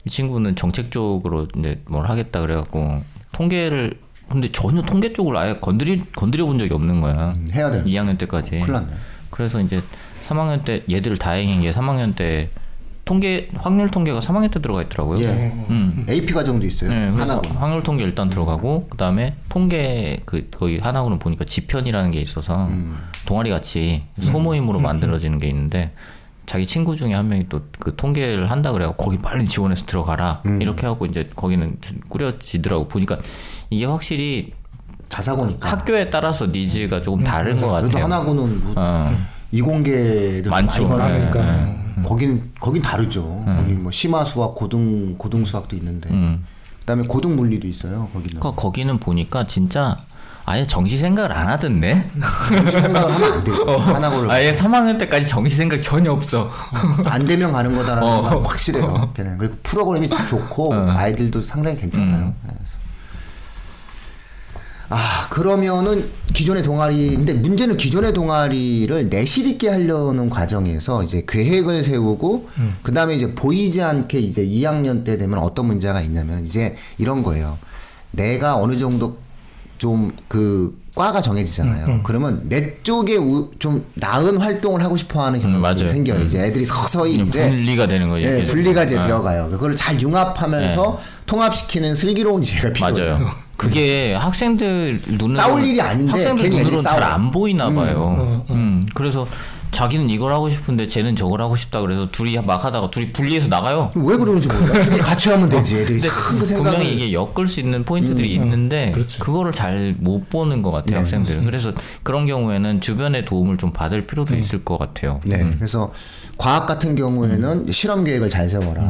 이 친구는 정책 쪽으로 이제 뭘 하겠다 그래갖고 통계를 근데 전혀 통계 쪽을 아예 건드리 건드려 본 적이 없는 거야. 음, 해야 돼. 2학년 때까지. 큰일 났네. 그래서 이제 3학년 때 얘들 다행인 게 3학년 때 통계 확률 통계가 3학년 때 들어가 있더라고요. 예. 음. AP 과정도 있어요. 네, 하나고. 확률 통계 일단 들어가고 그다음에 통계 그 거기 하나고는 보니까 지편이라는 게 있어서 음. 동아리 같이 소모임으로 만들어지는 게 있는데 자기 친구 중에 한 명이 또 그 통계를 한다 그래요. 거기 빨리 지원해서 들어가라 음. 이렇게 하고 이제 거기는 꾸려지더라고 보니까 이게 확실히 자사고니까. 학교에 따라서 니즈가 조금 다른 것 그래도 같아요. 하나고는 뭐 어. 이공계도. 많이 네, 걸리니까 네. 거긴 거긴 다르죠. 거기 뭐 심화 수학, 고등 고등 수학도 있는데 음. 그다음에 고등 물리도 있어요. 거기는 그러니까 거기는 보니까 진짜 아예 정시 생각을 안 하던데. 정시 생각을 하면 안 되죠. 하나고를 아예 3학년 때까지 정시 생각 전혀 없어. 안 되면 가는 거다라는 어. 건 확실해요. 걔는 그리고 프로그램이 좋고 아이들도 상당히 괜찮아요. 그래서. 아 그러면은 기존의 동아리인데 문제는 기존의 동아리를 내실 있게 하려는 과정에서 이제 계획을 세우고 그 다음에 이제 보이지 않게 이제 2학년 때 되면 어떤 문제가 있냐면 이제 이런 거예요. 내가 어느 정도 좀 그 과가 정해지잖아요. 그러면 내 쪽에 우- 좀 나은 활동을 하고 싶어하는 경우가 맞아요. 생겨요. 이제 애들이 서서히 이제 분리가 되는. 예, 계속. 분리가 이제 네. 되어가요. 그걸 잘 융합하면서 통합시키는 슬기로운 지혜가 필요해요. 그게 학생들 눈으로 싸울 일이 아닌데 학생들 괜히 애들이 눈으로는 잘 싸워요. 안 보이나 봐요. 음, 그래서 자기는 이걸 하고 싶은데 쟤는 저걸 하고 싶다 그래서 둘이 막 하다가 둘이 분리해서 나가요. 왜 그러는지 몰라. 둘이 같이 하면 되지. 애들이 근데 참그 생각을 분명히 이게 엮을 수 있는 포인트들이 있는데 그거를 잘 못 보는 것 같아요 네. 학생들은 그래서 그런 경우에는 주변의 도움을 좀 받을 필요도 있을 것 같아요 네. 그래서 과학 같은 경우에는 이제 실험 계획을 잘 세워라.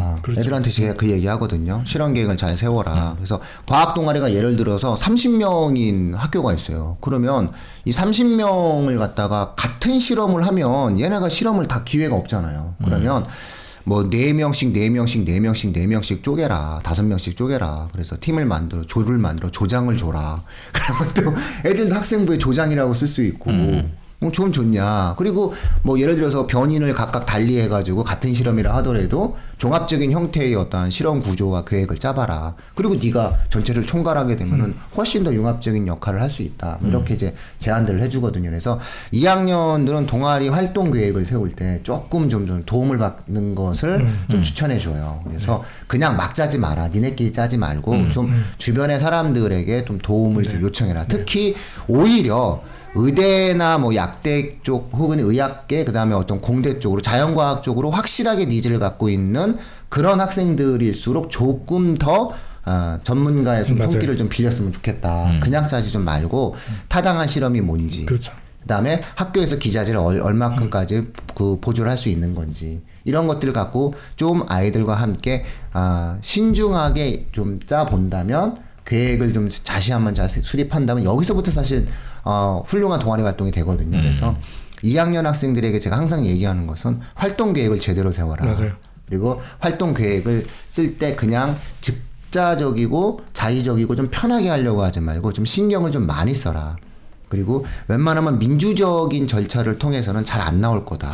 애들한테 제가 그 얘기 하거든요. 실험 계획을 잘 세워라. 그래서 과학 동아리가 예를 들어서 30명인 학교가 있어요. 그러면 이 30명을 갖다가 같은 실험을 하면 얘네가 실험을 다 기회가 없잖아요. 그러면 뭐네 명씩 네 명씩 네 명씩 네 명씩 쪼개라 다섯 명씩 쪼개라 그래서 팀을 만들어 조를 만들어 조장을 줘라 그러면 또 애들도 학생부에 조장이라고 쓸 수 있고 뭐좀 좋냐. 그리고 뭐 예를 들어서 변인을 각각 달리 해가지고 같은 실험이라 하더라도 종합적인 형태의 어떤 실험 구조와 계획을 짜봐라. 그리고 네가 전체를 총괄하게 되면은 훨씬 더 융합적인 역할을 할 수 있다. 뭐 이렇게 이제 제안들을 해주거든요. 그래서 2학년들은 동아리 활동 계획을 세울 때 조금 좀, 좀 도움을 받는 것을 좀 추천해줘요. 그래서 그냥 막 짜지 마라. 니네끼리 짜지 말고 좀 주변의 사람들에게 좀 도움을 좀 요청해라. 특히 오히려 의대나 뭐 약대 쪽 혹은 의학계 그다음에 어떤 공대 쪽으로 자연과학 쪽으로 확실하게 needs를 갖고 있는 그런 학생들일수록 조금 더 아, 전문가의 좀 맞아요. 손길을 좀 빌렸으면 좋겠다. 그냥 짜지 좀 말고 타당한 실험이 뭔지. 그렇죠. 그다음에 학교에서 기자재를 얼, 얼마큼까지 그 보조를 할 수 있는 건지 이런 것들을 갖고 좀 아이들과 함께 아, 신중하게 좀 짜 본다면 계획을 좀 다시 한번 잘 수립한다면 여기서부터 사실 어, 훌륭한 동아리 활동이 되거든요. 그래서 2학년 학생들에게 제가 항상 얘기하는 것은 활동 계획을 제대로 세워라. 맞아요. 그리고 활동 계획을 쓸 때 그냥 즉자적이고 자의적이고 좀 편하게 하려고 하지 말고 좀 신경을 좀 많이 써라. 그리고 웬만하면 민주적인 절차를 통해서는 잘 안 나올 거다.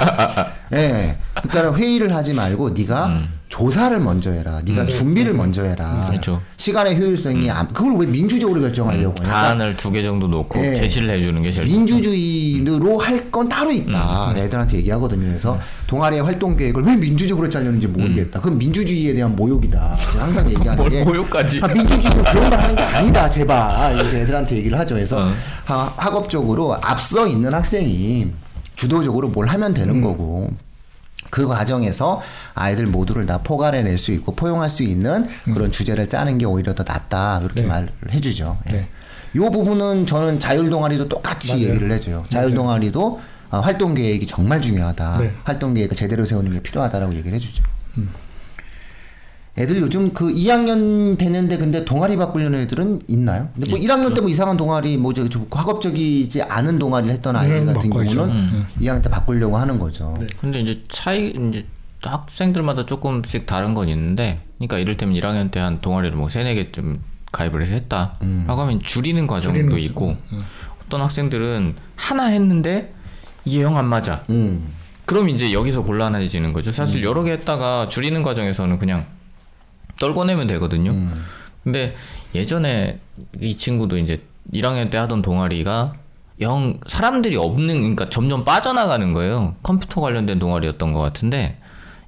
예. 그러니까 회의를 하지 말고 네가 조사를 먼저 해라. 네가 준비를 먼저 해라. 그렇죠. 시간의 효율성이 안- 그걸 왜 민주적으로 결정하려고 해? 사안을 두 개 정도 놓고 예. 제시를 해주는 게 제일 민주주의로 할 건 따로 있다. 애들한테 얘기하거든요. 그래서 동아리의 활동 계획을 왜 민주적으로 짜려는지 모르겠다. 그건 민주주의에 대한 모욕이다. 항상 얘기하는 뭘게 모욕까지. 아, 민주주의는 그런 거 하는 게 아니다. 제발. 이제 애들한테 얘기를 하죠. 그래서 어. 하- 학업적으로 앞서 있는 학생이 주도적으로 뭘 하면 되는 거고 그 과정에서 아이들 모두를 다 포괄해낼 수 있고 포용할 수 있는 그런 주제를 짜는 게 오히려 더 낫다 그렇게 네. 말을 해주죠. 예. 네. 요 부분은 저는 자율 동아리도 똑같이 맞아요. 얘기를 해줘요. 자율 동아리도 아, 활동 계획이 정말 중요하다. 네. 활동 계획을 제대로 세우는 게 필요하다라고 얘기를 해주죠. 애들 요즘 그 2학년 되는데 근데 동아리 바꾸려는 애들은 있나요? 근데 뭐 1학년 때 뭐 이상한 동아리 뭐저 저 학업적이지 않은 동아리를 했던 아이들 음, 같은 바꿔야죠. 경우는 2학년 때 바꾸려고 하는 거죠. 네. 근데 이제 차이 이제 학생들마다 조금씩 다른 건 있는데, 그러니까 이를테면 1학년 때 한 동아리를 뭐 세네 개좀 가입을 해서 했다. 라고 하면 줄이는 과정도 줄이는 있고, 어떤 학생들은 하나 했는데 이게 영 안 맞아. 음. 그럼 이제 여기서 곤란해지는 거죠. 사실 여러 개 했다가 줄이는 과정에서는 그냥 떨궈내면 되거든요. 근데 예전에 이 친구도 이제 1학년 때 하던 동아리가 영 사람들이 없는 그러니까 점점 빠져나가는 거예요. 컴퓨터 관련된 동아리였던 것 같은데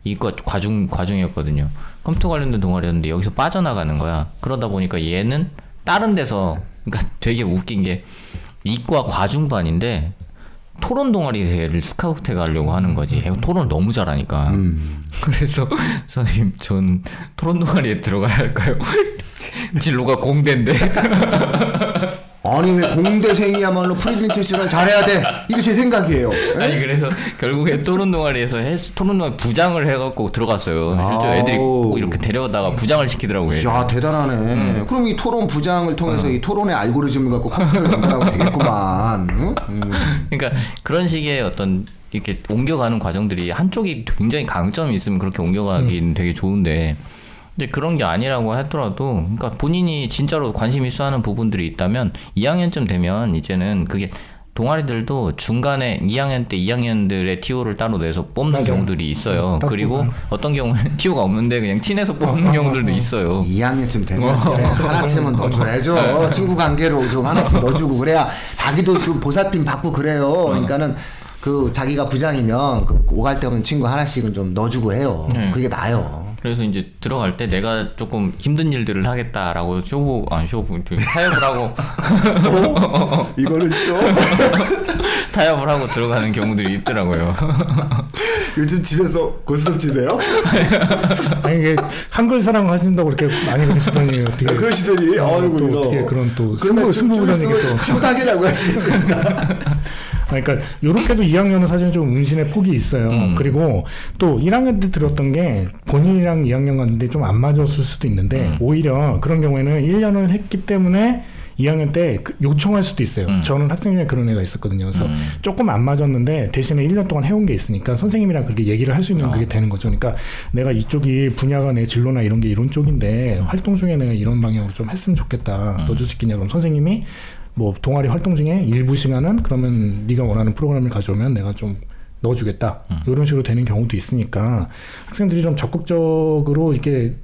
이거 과중 과중이었거든요. 컴퓨터 관련된 동아리였는데 여기서 빠져나가는 거야. 그러다 보니까 얘는 다른 데서 그러니까 되게 웃긴 게 이과 과중반인데 토론 동아리에서 얘를 스카우트 가려고 하는 거지. 얘가 토론을 너무 잘하니까. 그래서 선생님 전 토론 동아리에 들어가야 할까요? 진로가 공대인데. 아니 왜 공대생이야말로 reading test를 잘해야 돼? 이게 제 생각이에요. 예? 아니 그래서 결국에 토론 동아리에서 해, 토론 동아리 부장을 해갖고 들어갔어요. 실제 애들이 아우. 꼭 이렇게 데려다가 부장을 시키더라고요. 야 대단하네. 그럼 이 토론 부장을 통해서 이 토론의 알고리즘을 갖고 컴퓨터에 연결하면 되겠구만. 응? 음. 그러니까 그런 식의 어떤 이렇게 옮겨가는 과정들이 한쪽이 굉장히 강점이 있으면 그렇게 옮겨가긴 되게 좋은데 근데 그런 게 아니라고 하더라도 그러니까 본인이 진짜로 관심 있어 하는 부분들이 있다면 2학년쯤 되면 이제는 그게 동아리들도 중간에 2학년 때 2학년들의 TO를 따로 내서 뽑는 맞아요. 경우들이 있어요. 딱 그리고 보면. 어떤 경우는 TO가 없는데 그냥 친해서 뽑는 경우들도 있어요. 2학년쯤 되면 어. 하나쯤은 넣어줘야죠. 친구 관계로 좀 하나씩 넣어주고 그래야 자기도 좀 보살핌 받고 그래요. 어. 그러니까는 그 자기가 부장이면 그 오갈 데 없는 친구 하나씩은 좀 넣어주고 해요. 네. 그게 나요. 그래서 이제 들어갈 때 내가 조금 힘든 일들을 하겠다라고 쇼부 아니 쇼부 타협을 하고 이거는 좀 타협을 하고 들어가는 경우들이 있더라고요. 요즘 집에서 고스톱 치세요? 아니 이게 한글 사랑 하신다고 그렇게 많이 그러시더니 어떻게 그러시더니 어, 아이고 또. 어떻게 그런 또 승부 승부부장님께 또 있으면 초닥이라고 하시겠습니다. 그러니까 요렇게도 2학년은 사실 좀 운신의 폭이 있어요. 음. 그리고 또 1학년 때 들었던 게 본인이랑 2학년 갔는데 좀 안 맞았을 수도 있는데 음. 오히려 그런 경우에는 1년을 했기 때문에 2학년 때그 요청할 수도 있어요. 음. 저는 학생 중에 그런 애가 있었거든요. 그래서 음. 조금 안 맞았는데 대신에 1년 동안 해온 게 있으니까 선생님이랑 그렇게 얘기를 할 수 있는 어. 그게 되는 거죠. 그러니까 내가 이쪽이 분야가 내 진로나 이런 게 이런 쪽인데 활동 중에 내가 이런 방향으로 좀 했으면 좋겠다. 음. 넣어줄 수 있겠냐. 그럼 선생님이 뭐 동아리 활동 중에 일부 시간은 그러면 네가 원하는 프로그램을 가져오면 내가 좀 넣어주겠다. 음. 이런 식으로 되는 경우도 있으니까 학생들이 좀 적극적으로 이렇게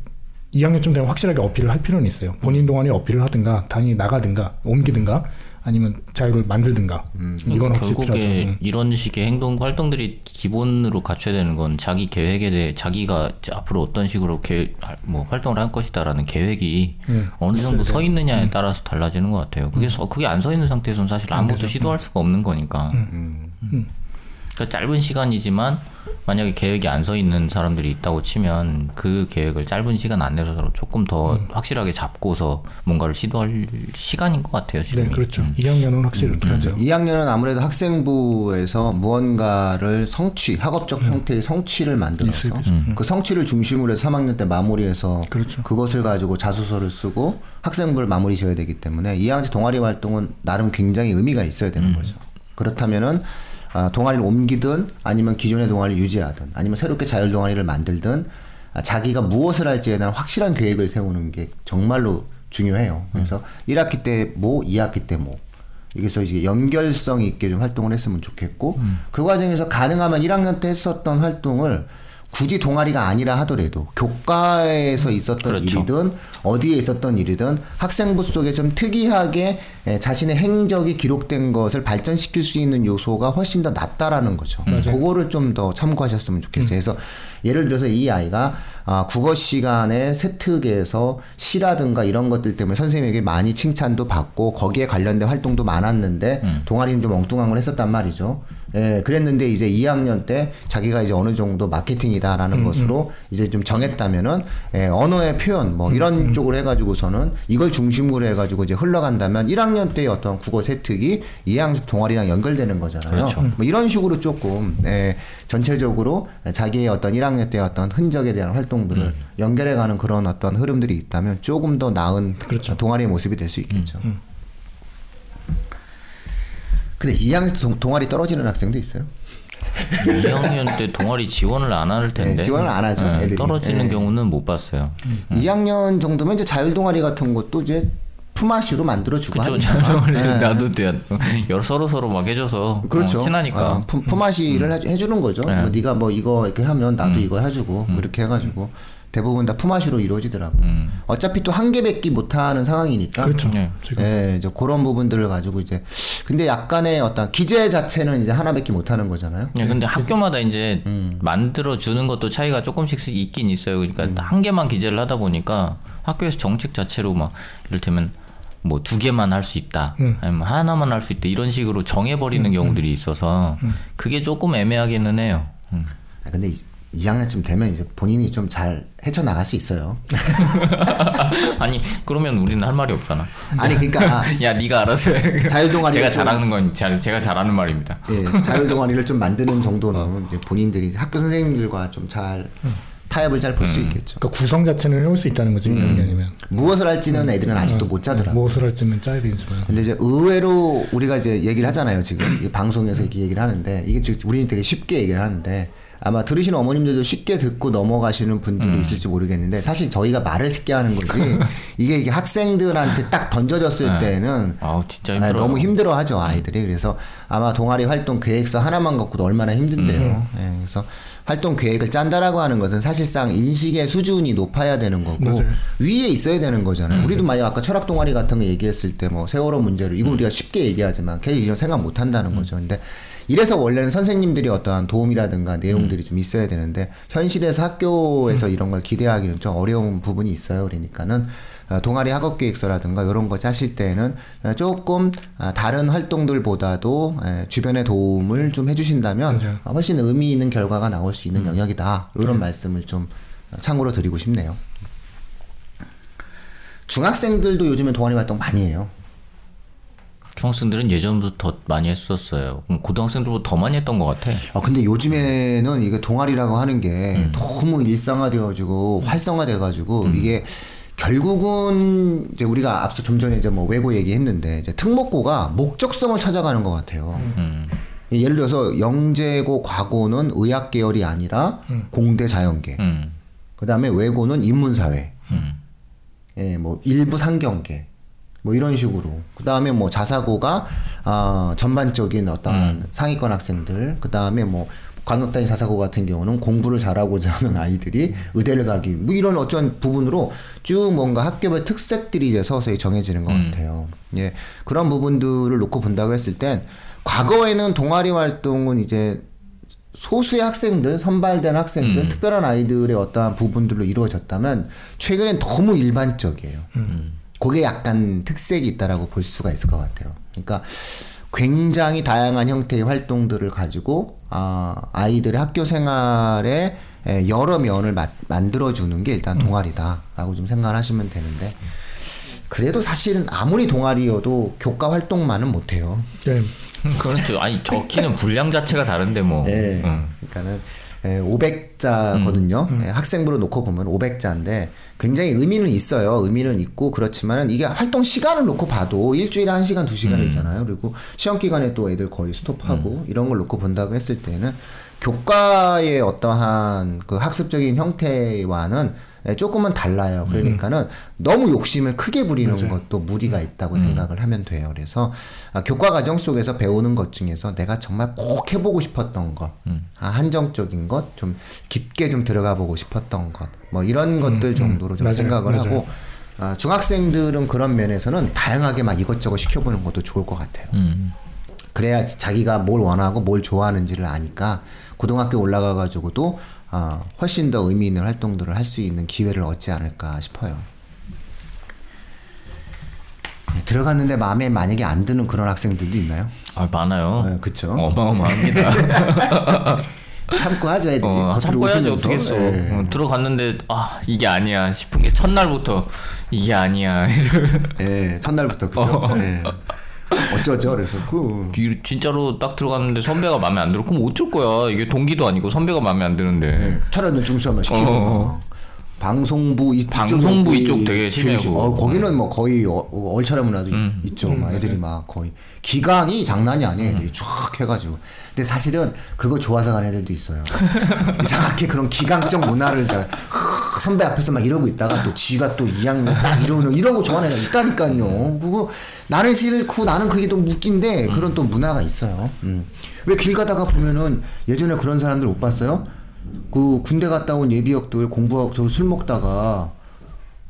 2학년쯤 되면 확실하게 어필을 할 필요는 있어요. 본인 동안에 어필을 하든가, 당연히 나가든가, 옮기든가, 아니면 자유를 만들든가. 이건 그러니까. 결국에 음. 이런 식의 행동 활동들이 기본으로 갖춰야 되는 건 자기 계획에 대해 자기가 앞으로 어떤 식으로 계획, 뭐 활동을 할 것이다라는 계획이 음, 어느 정도 서 돼. 있느냐에 따라서 달라지는 것 같아요. 그게 서, 그게 안 서 있는 상태에서는 사실 안 아무것도. 시도할 수가 없는 거니까. 그러니까 짧은 시간이지만 만약에 계획이 안 서 있는 사람들이 있다고 치면 그 계획을 짧은 시간 안내서 조금 더 확실하게 잡고서 뭔가를 시도할 시간인 것 같아요. 네, 지금. 그렇죠. 2학년은 확실히 그렇게 하죠. 2학년은 아무래도 학생부에서 무언가를 성취, 학업적 형태의 성취를 만들어서 그 성취를 중심으로 해서 3학년 때 마무리해서 그렇죠. 것을 가지고 자소서를 쓰고 학생부를 마무리 지어야 되기 때문에 2학년 때 동아리 활동은 나름 굉장히 의미가 있어야 되는 거죠. 그렇다면은 아, 동아리를 옮기든 아니면 기존의 동아리를 유지하든 아니면 새롭게 자율 동아리를 만들든 아, 자기가 무엇을 할지에 대한 확실한 계획을 세우는 게 정말로 중요해요. 그래서 1학기 때 뭐, 2학기 때 뭐. 여기서 이제 연결성 있게 좀 활동을 했으면 좋겠고 그 과정에서 가능하면 1학년 때 했었던 활동을 굳이 동아리가 아니라 하더라도 교과에서 있었던 그렇죠. 일이든 어디에 있었던 일이든 학생부 속에 좀 특이하게 에, 자신의 행적이 기록된 것을 발전시킬 수 있는 요소가 훨씬 더 낫다라는 거죠. 그거를 좀 더 참고하셨으면 좋겠어요. 그래서 예를 들어서 이 아이가 아, 국어 시간에 세특에서 시라든가 이런 것들 때문에 선생님에게 많이 칭찬도 받고 거기에 관련된 활동도 많았는데 동아리는 좀 엉뚱한 걸 했었단 말이죠. 예, 그랬는데 이제 2학년 때 자기가 이제 어느 정도 마케팅이다라는 것으로 이제 좀 정했다면은 예, 언어의 표현 뭐 이런 쪽으로 해가지고서는 이걸 중심으로 해가지고 이제 흘러간다면 1학년 때의 어떤 국어 세특이 2학년 동아리랑 연결되는 거잖아요. 뭐 이런 식으로 조금 예, 전체적으로 자기의 어떤 1학년 때의 어떤 흔적에 대한 활동들을 연결해가는 그런 어떤 흐름들이 있다면 조금 더 나은 동아리의 모습이 될 수 있겠죠. 근데 2학년 때 동, 동아리 떨어지는 학생도 있어요. 2학년 때 동아리 지원을 안 할 텐데 네, 지원을 안 하죠, 애들이. 떨어지는 네. 경우는 못 봤어요. 2학년 정도면 이제 자율 동아리 같은 것도 이제 품앗이로 만들어주고 그쵸. 자동을 예. 나도 돼. 여러 서로 서로 막 해줘서 그렇죠. 어, 친하니까 어, 품, 품앗이를 해- 해주는 거죠. 네. 뭐 네가 뭐 이거 이렇게 하면 나도 이거 해주고 뭐 이렇게 해가지고 대부분 다 품앗이로 이루어지더라고요. 어차피 또 한 개밖에 못하는 상황이니까. 그렇죠. 네. 지금 예, 이제 그런 부분들을 가지고 이제 근데 약간의 어떤 기재 자체는 이제 하나밖에 못하는 거잖아요. 예, 근데 학교마다 이제 음. 만들어 주는 것도 차이가 조금씩 있긴 있어요. 그러니까 음. 한 개만 기재를 하다 보니까 학교에서 정책 자체로 막 이를테면 뭐 두 개만 할 수 있다, 음. 아니면 하나만 할 수 있다 이런 식으로 정해버리는 경우들이 있어서 그게 조금 애매하기는 해요. 음. 아, 근데 이, 2학년쯤 되면 이제 본인이 좀 잘 헤쳐나갈 수 있어요. 아니 그러면 우리는 할 말이 없잖아. 아니 그러니까 아, 야 네가 알아서 해. 자율 동아리 제가 좀- 잘하는 건 잘, 제가 잘하는 말입니다. 예, 자율 동아리를 좀 만드는 어. 정도는 이제 본인들이 이제 학교 선생님들과 좀잘 타협을 잘 볼수 음. 있겠죠. 그러니까 구성 자체는 해올 수 있다는 거죠. 1학년이면 무엇을 할지는 애들은 아직도 못 짜더라고. 무엇을 할지는 짜야 되지만 근데 이제 의외로 우리가 이제 얘기를 하잖아요. 지금 이 방송에서 이렇게 얘기를 하는데 이게 지금 우리는 되게 쉽게 얘기를 하는데 아마 들으시는 어머님들도 쉽게 듣고 넘어가시는 분들이 있을지 모르겠는데 사실 저희가 말을 쉽게 하는 거지 이게 이게 학생들한테 딱 던져졌을 때는 아우 진짜 아. 너무 힘들어하죠 아이들이 그래서 아마 동아리 활동 계획서 하나만 갖고도 얼마나 힘든데요. 예, 그래서 활동 계획을 짠다라고 하는 것은 사실상 인식의 수준이 높아야 되는 거고 맞아요. 위에 있어야 되는 거잖아요. 우리도 만약 아까 철학 동아리 같은 거 얘기했을 때 뭐 세월호 문제로 이거 우리가 쉽게 얘기하지만 걔 이런 생각 못 한다는 거죠. 근데 이래서 원래는 선생님들이 어떠한 도움이라든가 내용들이 좀 있어야 되는데 현실에서 학교에서 이런 걸 기대하기는 좀 어려운 부분이 있어요. 그러니까는 어, 동아리 학업 계획서라든가 이런 거 짜실 때는 어, 조금 아, 다른 활동들보다도 에, 주변의 도움을 좀 해주신다면 맞아요. 어, 훨씬 의미 있는 결과가 나올 수 있는 영역이다. 이런 말씀을 좀 참고로 드리고 싶네요. 중학생들도 요즘에 동아리 활동 많이 해요. 중학생들은 예전부터 더 많이 했었어요. 고등학생들보다 더 많이 했던 것 같아. 아 근데 요즘에는 이게 동아리라고 하는 게 너무 일상화되어지고 활성화돼가지고 이게 결국은 이제 우리가 앞서 좀 전에 이제 뭐 외고 얘기했는데 이제 특목고가 목적성을 찾아가는 것 같아요. 예를 들어서 영재고 과고는 의학 계열이 아니라 공대 자연계. 음. 그 다음에 외고는 인문사회. 음. 예, 뭐 일부 상경계. 뭐 이런 식으로. 그 다음에 뭐 자사고가 아 전반적인 어떤 상위권 학생들. 그 다음에 뭐 관악단위 자사고 같은 경우는 공부를 잘하고자 하는 아이들이 의대를 가기. 뭐 이런 어떤 부분으로 쭉 뭔가 학교별 특색들이 이제 서서히 정해지는 것 같아요. 예, 그런 부분들을 놓고 본다고 했을 땐 과거에는 동아리 활동은 이제 소수의 학생들, 선발된 학생들, 특별한 아이들의 어떠한 부분들로 이루어졌다면 최근엔 너무 일반적이에요. 그게 약간 특색이 있다라고 볼 수가 있을 것 같아요. 그러니까 굉장히 다양한 형태의 활동들을 가지고 아, 아이들의 학교 생활에 에, 여러 면을 마- 만들어주는 게 일단 동아리다라고 좀 생각을 하시면 되는데 그래도 사실은 아무리 동아리여도 교과 활동만은 못해요. 네. 그렇죠. 아니 적기는 분량 자체가 다른데 뭐. 예. 음. 그러니까는 500자거든요. 예, 학생부로 놓고 보면 500자인데 굉장히 의미는 있어요. 의미는 있고 그렇지만은 이게 활동 시간을 놓고 봐도 일주일에 한 시간 두 시간이잖아요. 그리고 시험 기간에 또 애들 거의 스톱하고 이런 걸 놓고 본다고 했을 때는 교과의 어떠한 그 학습적인 형태와는 예, 조금은 달라요. 그러니까는 너무 욕심을 크게 부리는 것도 무리가 있다고 생각을 하면 돼요. 그래서 아, 교과 과정 속에서 배우는 것 중에서 내가 정말 꼭 해보고 싶었던 것, 아, 한정적인 것, 좀 깊게 좀 들어가 보고 싶었던 것, 뭐 이런 것들 정도로 좀 맞아요. 생각을 맞아요. 하고 아, 중학생들은 그런 면에서는 다양하게 막 이것저것 시켜보는 것도 좋을 것 같아요. 음. 그래야 자기가 뭘 원하고 뭘 좋아하는지를 아니까 고등학교 올라가 가지고도 아, 훨씬 더 의미 있는 활동들을 할 수 있는 기회를 얻지 않을까 싶어요. 네, 들어갔는데 마음에 만약에 안 드는 그런 학생들도 있나요? 아 많아요. 네, 그쵸. 어마어마합니다. 참고 하죠 애들이. 어, 참고 해야지 했어. 예. 어, 들어갔는데 아 이게 아니야 싶은 게 첫날부터 이게 아니야. 예, 첫날부터 그죠. 예. 어쩌죠? 그래서 그 뒤- 진짜로 딱 들어갔는데 선배가 마음에 안 들어. 그럼 어쩔 거야. 이게 동기도 아니고 선배가 마음에 안 드는데. 예, 차라리 중시하면 시키고 어. 방송부 이쪽 방송부 이쪽 되게 심해고. 어, 거기는 뭐 거의 어, 얼차려 문화도 음. 있죠. 막 애들이 막 거의 기강이 장난이 아니에요. 애들이 쫙 해가지고. 근데 사실은 그거 좋아서 가는 애들도 있어요. 이상하게 그런 기강적 문화를 다 선배 앞에서 막 이러고 있다가 또 지가 또 2학년 딱 이러는 이런 거 좋아하는 애가 있다니까요. 그거 나는 싫고 나는 그게 좀 웃긴데 그런 또 문화가 있어요. 음. 왜길 가다가 보면은 예전에 그런 사람들 못 봤어요? 그 군대 갔다 온 예비역들 공부하고 저 술 먹다가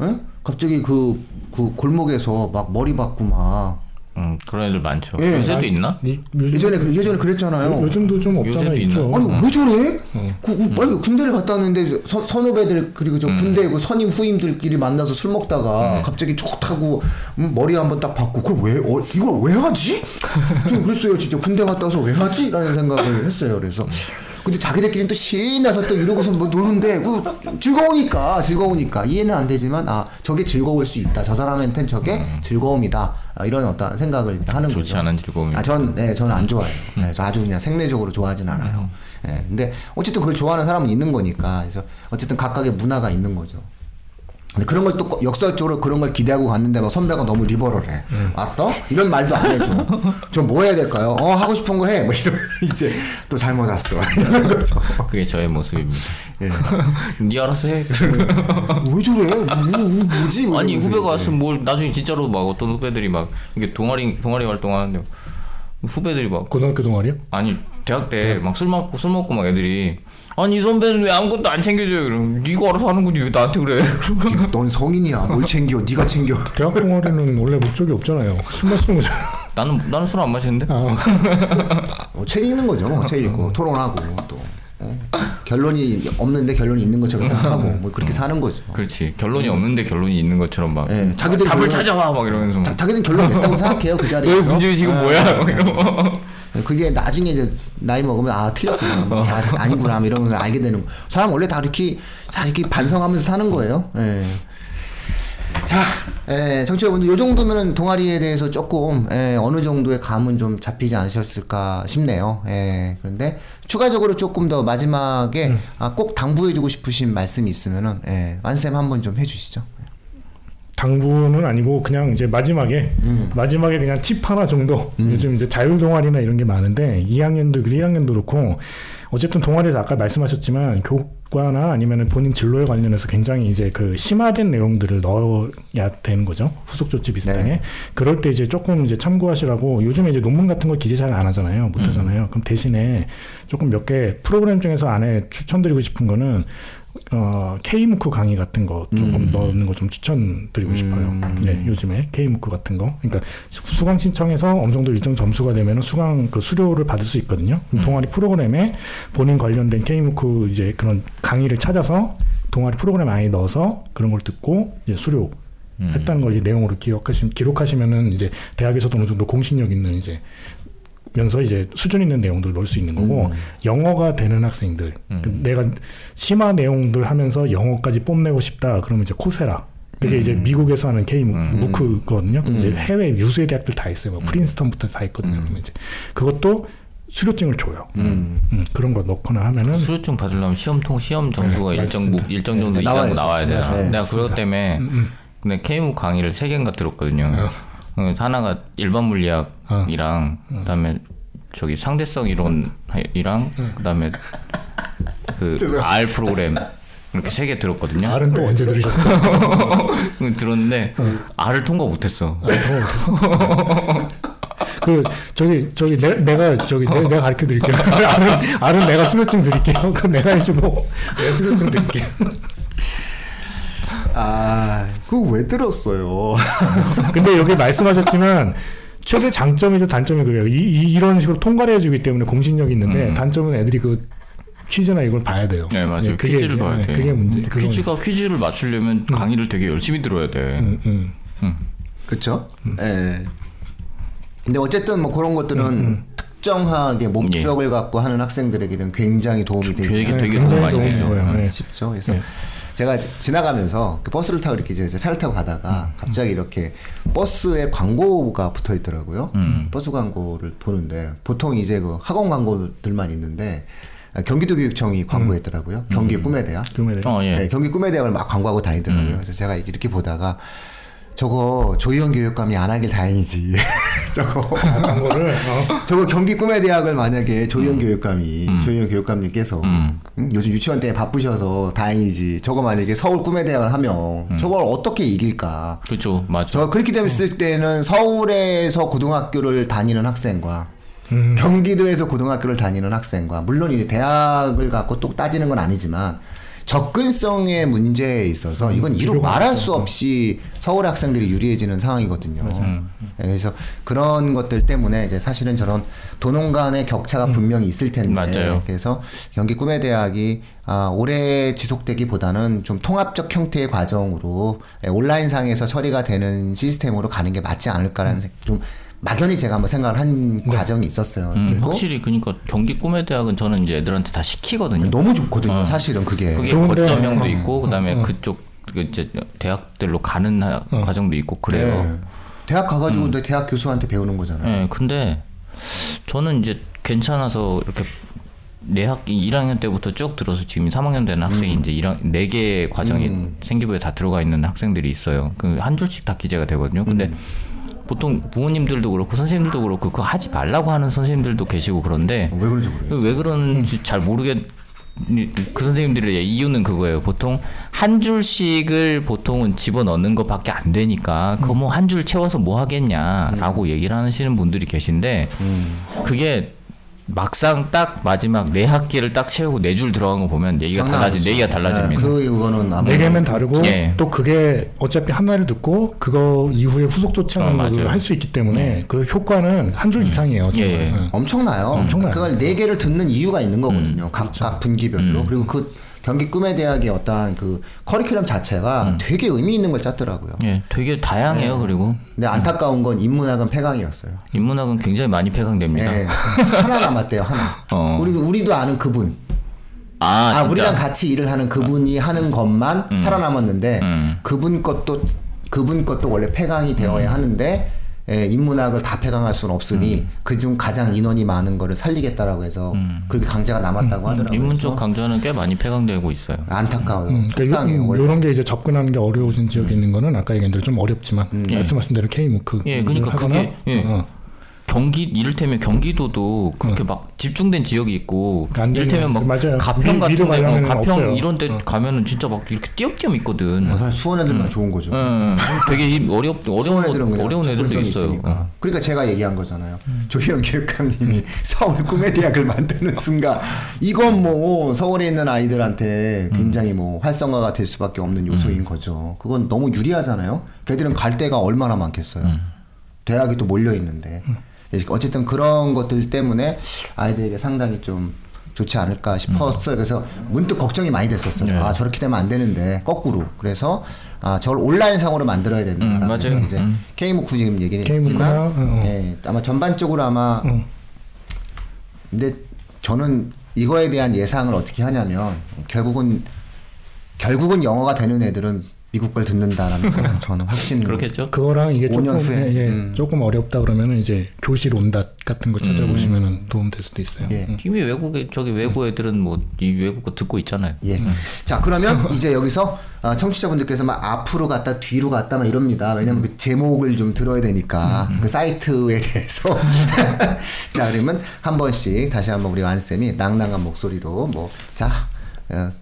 에? 갑자기 그, 그 골목에서 막 머리 박고 막 음, 그런 애들 많죠. 예. 요새도 있나? 이- 요즘, 예전에 그- 예전에 그랬잖아요. 요 즘도 좀 없잖아 요새도 있죠. 있나? 아니 왜 저래? 그, 그, 아니 군대를 갔다 왔는데 선, 선후배들 그리고 저 군대 그 선임 후임들끼리 만나서 술 먹다가 갑자기 좋다고 음, 머리 한번 딱 박고 그왜 어, 이걸 왜 하지? 좀 그랬어요 진짜 군대 갔다 와서 왜 하지? 라는 생각을 했어요 그래서 근데 자기들끼리 또 신나서 또 이러고서 뭐 노는데 그 즐거우니까 즐거우니까 이해는 안 되지만 아 저게 즐거울 수 있다 저 사람한테는 저게 즐거움이다 아, 이런 어떤 생각을 이제 하는 좋지 거죠. 않은 즐거움이. 아, 전, 네, 저는 안 좋아해요. 네, 저 아주 그냥 생내적으로 좋아하진 않아요. 네, 근데 어쨌든 그걸 좋아하는 사람은 있는 거니까. 그래서 어쨌든 각각의 문화가 있는 거죠. 근데 그런 걸 또 역설적으로 그런 걸 기대하고 갔는데 막 선배가 너무 리버럴해. 왔어? 이런 말도 안 해줘. 저 뭐 해야 될까요? 어, 하고 싶은 거 해. 뭐 이러면 이제 또 잘못 왔어. 이러는 거죠. 그게 저의 모습입니다. 예. 네 알아서 해. 왜 저래? 뭐, 뭐, 뭐지? 뭐 아니 후배가. 왔으면 뭘 나중에 진짜로 막 어떤 후배들이 막 이게 동아리 동아리 활동하는데 후배들이 막 고등학교 동아리요? 아니 대학 때 막 술 먹고 술 먹고 막 애들이 아니 이 선배는 왜 아무것도 안 챙겨줘요? 그럼 네가 알아서 하는 거지 왜 나한테 그래? 넌 성인이야. 뭘 챙겨? 네가 챙겨. 대학 동아리는 원래 목적이 없잖아요. 술 마시는 거잖아요. 나는 나는 술 안 마시는데. 아, 어, 책 읽는 거죠. 뭐. 책 읽고 토론하고 또 어, 결론이 없는데 결론이 있는 것처럼 하고 뭐 그렇게 사는 거죠. 그렇지 결론이 없는데 결론이 있는 것처럼 막 예, 자기들 답을 결론- 찾아와 막 이러면서 막 자, 자기는 결론 냈다고 생각해요 그 자리에서. 왜 문제의식은 예. 뭐야? 그게 나중에 이제 나이 먹으면 아 틀렸구나, 뭐, 아, 아니구나 뭐 이런 걸 알게 되는 거. 사람 원래 다 이렇게 자 이렇게 반성하면서 사는 거예요. 예. 자, 예, 청취자분들 요 정도면은 동아리에 대해서 조금 예, 어느 정도의 감은 좀 잡히지 않으셨을까 싶네요. 예, 그런데 추가적으로 조금 더 마지막에 아, 꼭 당부해주고 싶으신 말씀이 있으면은 예, 완쌤 한번 좀 해주시죠. 당부는 아니고 그냥 이제 마지막에 음. 마지막에 그냥 팁 하나 정도. 요즘 이제 자율 동아리나 이런 게 많은데 2학년도 그리고 1학년도 그렇고 어쨌든 동아리에서 아까 말씀하셨지만 교과나 아니면 본인 진로에 관련해서 굉장히 이제 그 심화된 내용들을 넣어야 되는 거죠. 후속 조치 비슷하게. 네. 그럴 때 이제 조금 이제 참고하시라고 요즘에 이제 논문 같은 거 기재 잘 안 하잖아요. 못 하잖아요. 그럼 대신에 조금 몇 개 프로그램 중에서 안에 추천드리고 싶은 거는 어, K무크 강의 같은 거 조금 넣는 거 좀 추천드리고 싶어요. 네, 요즘에 K무크 같은 거. 그러니까 수- 수강 신청해서 어느 정도 일정 점수가 되면 수강 그 수료를 받을 수 있거든요. 그럼 동아리 프로그램에 본인 관련된 K무크 이제 그런 강의를 찾아서 동아리 프로그램 안에 넣어서 그런 걸 듣고 이제 수료 했다는 걸 이제 내용으로 기억하시 기록하시면은 이제 대학에서도 어느 정도 공신력 있는 이제 면서 이제 수준 있는 내용들을 넣을 수 있는 거고 영어가 되는 학생들. 그 내가 심화 내용들 하면서 영어까지 뽐내고 싶다 그러면 이제 코세라. 그게 이제 미국에서 하는 K 무크거든요. 그럼 이제 해외 유수의 대학들 다 있어요. 뭐 프린스턴부터 다 있거든요. 그러면 이제 그것도 수료증을 줘요. 음, 그런 거 넣거나 하면은 수료증 받으려면 시험 통 시험 점수가 네, 일정 목 일정 정도 네, 이상 나와야죠. 나와야 되나? 네, 내가 그것 때문에 근데 K무 강의를 세 개인가 들었거든요. 어, 하나가 일반 물리학이랑 그다음에 저기 상대성 이론이랑 그다음에 그 R 프로그램 이렇게 세 개 들었거든요. 말은 또 언제 들으셨어요? 들었는데 R을 통과 못했어. 그 저기 저기 내, 내가 저기 내, 내가 가르쳐 드릴게요. 알은 알은 내가 수료증 드릴게요. 그럼 내가 해주고 내가 수료증 드릴게요. 아, 그거 왜 들었어요? 근데 여기 말씀하셨지만 최대 장점이죠 단점이 그래요. 이, 이, 런 식으로 통과를 해주기 때문에 공신력이 있는데 단점은 애들이 그 퀴즈나 이걸 봐야 돼요. 네 맞아요. 네, 그게 퀴즈를 봐야 네, 돼. 그게 문제. 그거 퀴즈가 퀴즈를 맞추려면 강의를 되게 열심히 들어야 돼. 음, 음. 그쵸? 예. 근데 어쨌든 뭐 그런 것들은 특정하게 목적을 갖고 하는 학생들에게는 굉장히 도움이 되죠. 되게 네, 되게 굉장히 도움 많이 도움이 되죠. 돼요. 네. 쉽죠. 그래서 네. 제가 지나가면서 그 버스를 타고 이렇게 이제 차를 타고 가다가 갑자기 이렇게 버스에 광고가 붙어 있더라고요. 버스 광고를 보는데 보통 이제 그 학원 광고들만 있는데 경기도 교육청이 광고했더라고요. 경기 꿈의 대학. 그 말이에요. 어 예. 네, 경기 꿈의 대학을 막 광고하고 다니더라고요. 그래서 제가 이렇게 보다가 저거 조희영 교육감이 안 하길 다행이지. 저거 광고를 어. 저거 경기 꿈의 대학을 만약에 조희영 교육감이 조희영 교육감님께서 음, 요즘 유치원 때문에 바쁘셔서 다행이지. 저거 만약에 서울 꿈의 대학을 하면 저걸 어떻게 이길까? 그렇죠, 맞아. 저 그렇게 됐을 때는 서울에서 고등학교를 다니는 학생과 음. 경기도에서 고등학교를 다니는 학생과 물론 이제 대학을 갖고 또 따지는 건 아니지만 접근성의 문제에 있어서 이건 이루 비교가 말할. 수 없이 서울 학생들이 유리해지는 상황이거든요. 네, 그래서 그런 것들 때문에 이제 사실은 저런 도농 간의 격차가 분명히 있을 텐데 맞아요. 그래서 경기 꿈의 대학이 아, 오래 지속되기보다는 좀 통합적 형태의 과정으로 예, 온라인 상에서 처리가 되는 시스템으로 가는 게 맞지 않을까라는 생- 좀 막연히 제가 한번 생각을 한 과정이 있었어요. 음, 확실히 그러니까 경기 꿈의 대학은 저는 이제 애들한테 다 시키거든요. 너무 좋거든요. 사실은 그게. 그게 거점형도 어, 있고 그다음에 그쪽 그 이제 대학들로 가는 하- 과정도 있고 그래요. 네. 대학 가가지고 내 대학 교수한테 배우는 거잖아요. 네, 근데 저는 이제 괜찮아서 이렇게 내학 1학년 때부터 쭉 들어서 지금 3학년 되는 학생이 이제 1학 4개 과정이 생기부에 다 들어가 있는 학생들이 있어요. 그 한 줄씩 다 기재가 되거든요. 근데 보통 부모님들도 그렇고 선생님들도 그렇고 그거 하지 말라고 하는 선생님들도 계시고 그런데 왜 그런지 모르겠어요. 왜 그런지 잘 모르겠 그 선생님들의 이유는 그거예요. 보통 한 줄씩을 보통은 집어 넣는 것밖에 안 되니까 그거 뭐 한 줄 채워서 뭐 하겠냐라고 얘기를 하시는 분들이 계신데 그게 막상 딱 마지막 네 학기를 딱 채우고 네 줄 들어간 거 보면 얘기가 달라지 아니죠. 얘기가 달라집니다. 네, 그 이거는 아마 네 개면 다르고 예. 또 그게 어차피 하나를 듣고 그거 이후에 후속 조치하는 어, 걸 맞아요. 할수 있기 때문에 그 효과는 한 줄 이상이에요. 정말. 예, 예. 예. 엄청나요. 엄청나요. 그걸 네 개를 듣는 이유가 있는 거거든요. 각, 각 분기별로. 그리고 그 경기 꿈의 대학의 어떠한 그 커리큘럼 자체가 되게 의미 있는 걸 짰더라고요. 예, 되게 다양해요. 그리고 근데 안타까운 건 인문학은 폐강이었어요. 인문학은 굉장히 많이 폐강됩니다. 예. 하나 남았대요, 하나. 어. 우리, 우리도 아는 그분. 아, 아? 우리랑 같이 일을 하는 그분이 하는 것만 살아남았는데 음. 그분 것도 그분 것도 원래 폐강이 되어야 음. 하는데 예, 인문학을 다 폐강할 수는 없으니 음. 그중 가장 인원이 많은 거를 살리겠다라고 해서 그렇게 강제가 남았다고 하더라고요. 인문 쪽 강좌는 꽤 많이 폐강되고 있어요. 안타까워요. 음, 그러니까. 이런 게 이제 접근하는 게 어려워진 지역에 있는 거는 아까 얘기한 대로 좀 어렵지만 말씀하신 대로 K무크 예, 그러니까 하거나, 그게, 예. 어, 경기 이를테면 경기도도 그렇게 막 집중된 지역이 있고 안 되는 이를테면 막 맞아요. 가평 위- 같은 데 뭐 가평 없어요. 이런 데 가면은 진짜 막 이렇게 띄엄띄엄 있거든. 어, 사실 수원 애들만 좋은 거죠. 예, 되게 이- 어렵 어려운 애들은 어려운 애들도 있어요. 있으니까. 그러니까 제가 얘기한 거잖아요. 조희영 교육감님이 서울 꿈의 대학을 만드는 순간 이건 뭐 서울에 있는 아이들한테 굉장히 뭐 활성화가 될 수밖에 없는 요소인 거죠. 그건 너무 유리하잖아요. 걔들은 갈 데가 얼마나 많겠어요. 대학이 또 몰려 있는데 어쨌든 그런 것들 때문에 아이들에게 상당히 좀 좋지 않을까 싶었어요. 그래서 문득 걱정이 많이 됐었어요. 네. 아 저렇게 되면 안 되는데 거꾸로. 그래서 아 저걸 온라인 상으로 만들어야 된다. 음, 맞아요. 이제 음. K무크 지금 얘기는 했지만 어, 어. 예, 아마 전반적으로 아마 음. 근데 저는 이거에 대한 예상을 어떻게 하냐면 결국은 결국은 영어가 되는 애들은 미국 걸 듣는다라는 걸 저는 확신 그렇겠죠? 그거랑 이게 5년 조금 후에. 예, 예, 음. 조금 어렵다 그러면은 이제 교실 온닷 같은 거 찾아보시면은 도움 될 수도 있어요. 예. 이미 외국에 저기 외국 애들은 뭐 이 외국 거 듣고 있잖아요. 예. 자, 그러면 이제 여기서 어, 청취자분들께서 막 앞으로 갔다 뒤로 갔다 막 이럽니다. 왜냐면 그 제목을 좀 들어야 되니까 그 사이트에 대해서. 자, 그러면 한 번씩 다시 한번 우리 완 쌤이 낭낭한 목소리로 뭐, 자, 어,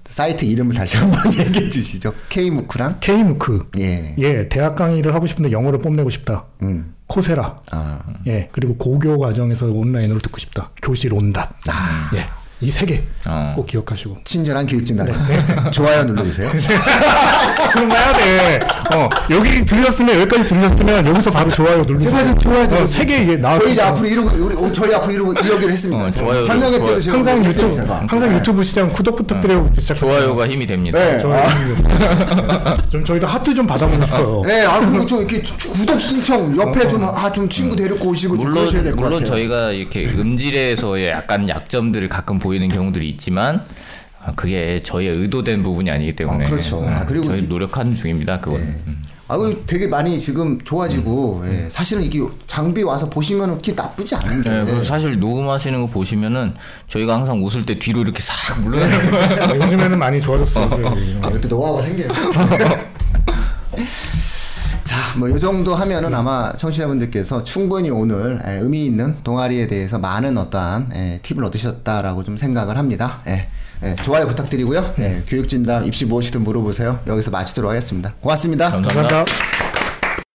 사이트 이름을 다시 한번 얘기해 주시죠. K무크랑. K무크. 예. 예, 대학 강의를 하고 싶은데 영어를 뽐내고 싶다. 음. 코세라. 아. 예, 그리고 고교 과정에서 온라인으로 듣고 싶다. 교실 온닷. 예, 이 세 개꼭 어. 기억하시고. 친절한 교육진단. 좋아요 눌러주세요. 그런가요? 네. 어, 여기 들으셨으면, 여기까지 들으셨으면, 여기서 바로 좋아요 좀 좋아요 눌러주세요. 세개 이게 저희 이제. 앞으로 이러고, 우리, 어, 저희 앞으로 이러고, 이러기로 했습니다. 어, 좋아요, 설명회 때도 좋아요. 제가 항상 유튜브, 제가. 항상 네. 유튜브 시장 구독 부탁드려요. 시작. 좋아요가 힘이 됩니다. 네. 아. 좀 저희도 하트 좀 받아보고 싶어요. 네, 아, 그리고 좀 이렇게 주- 구독 신청 옆에 좀, 아, 좀 친구 데리고 오시고 좀 물론 그러셔야 될것 같아요. 물론 저희가 이렇게 음질에서의 약간 약점들을 가끔 보 이는 경우들이 있지만 아, 그게 저희의 의도된 부분이 아니기 때문에 아, 그렇죠. 아, 그리고 저희 이- 노력하는 중입니다. 그건. 네. 아, 그 되게 많이 지금 좋아지고, 예. 사실은 이게 장비 와서 보시면 그렇게 나쁘지 않은데. 네, 사실 녹음하시는 거 보시면은 저희가 항상 웃을 때 뒤로 이렇게 싹 물러나는 거예요. 아, 요즘에는 많이 좋아졌어요. 저희. 아, 노하우가 생겨요. 자, 뭐요 정도 하면은 아마 청취자분들께서 충분히 오늘 예, 의미 있는 동아리에 대해서 많은 어떠한 예, 팁을 얻으셨다라고 좀 생각을 합니다. 예, 예, 좋아요 부탁드리고요. 예, 교육진담 입시 무엇이든 물어보세요. 여기서 마치도록 하겠습니다. 고맙습니다. 감사합니다. 감사합니다.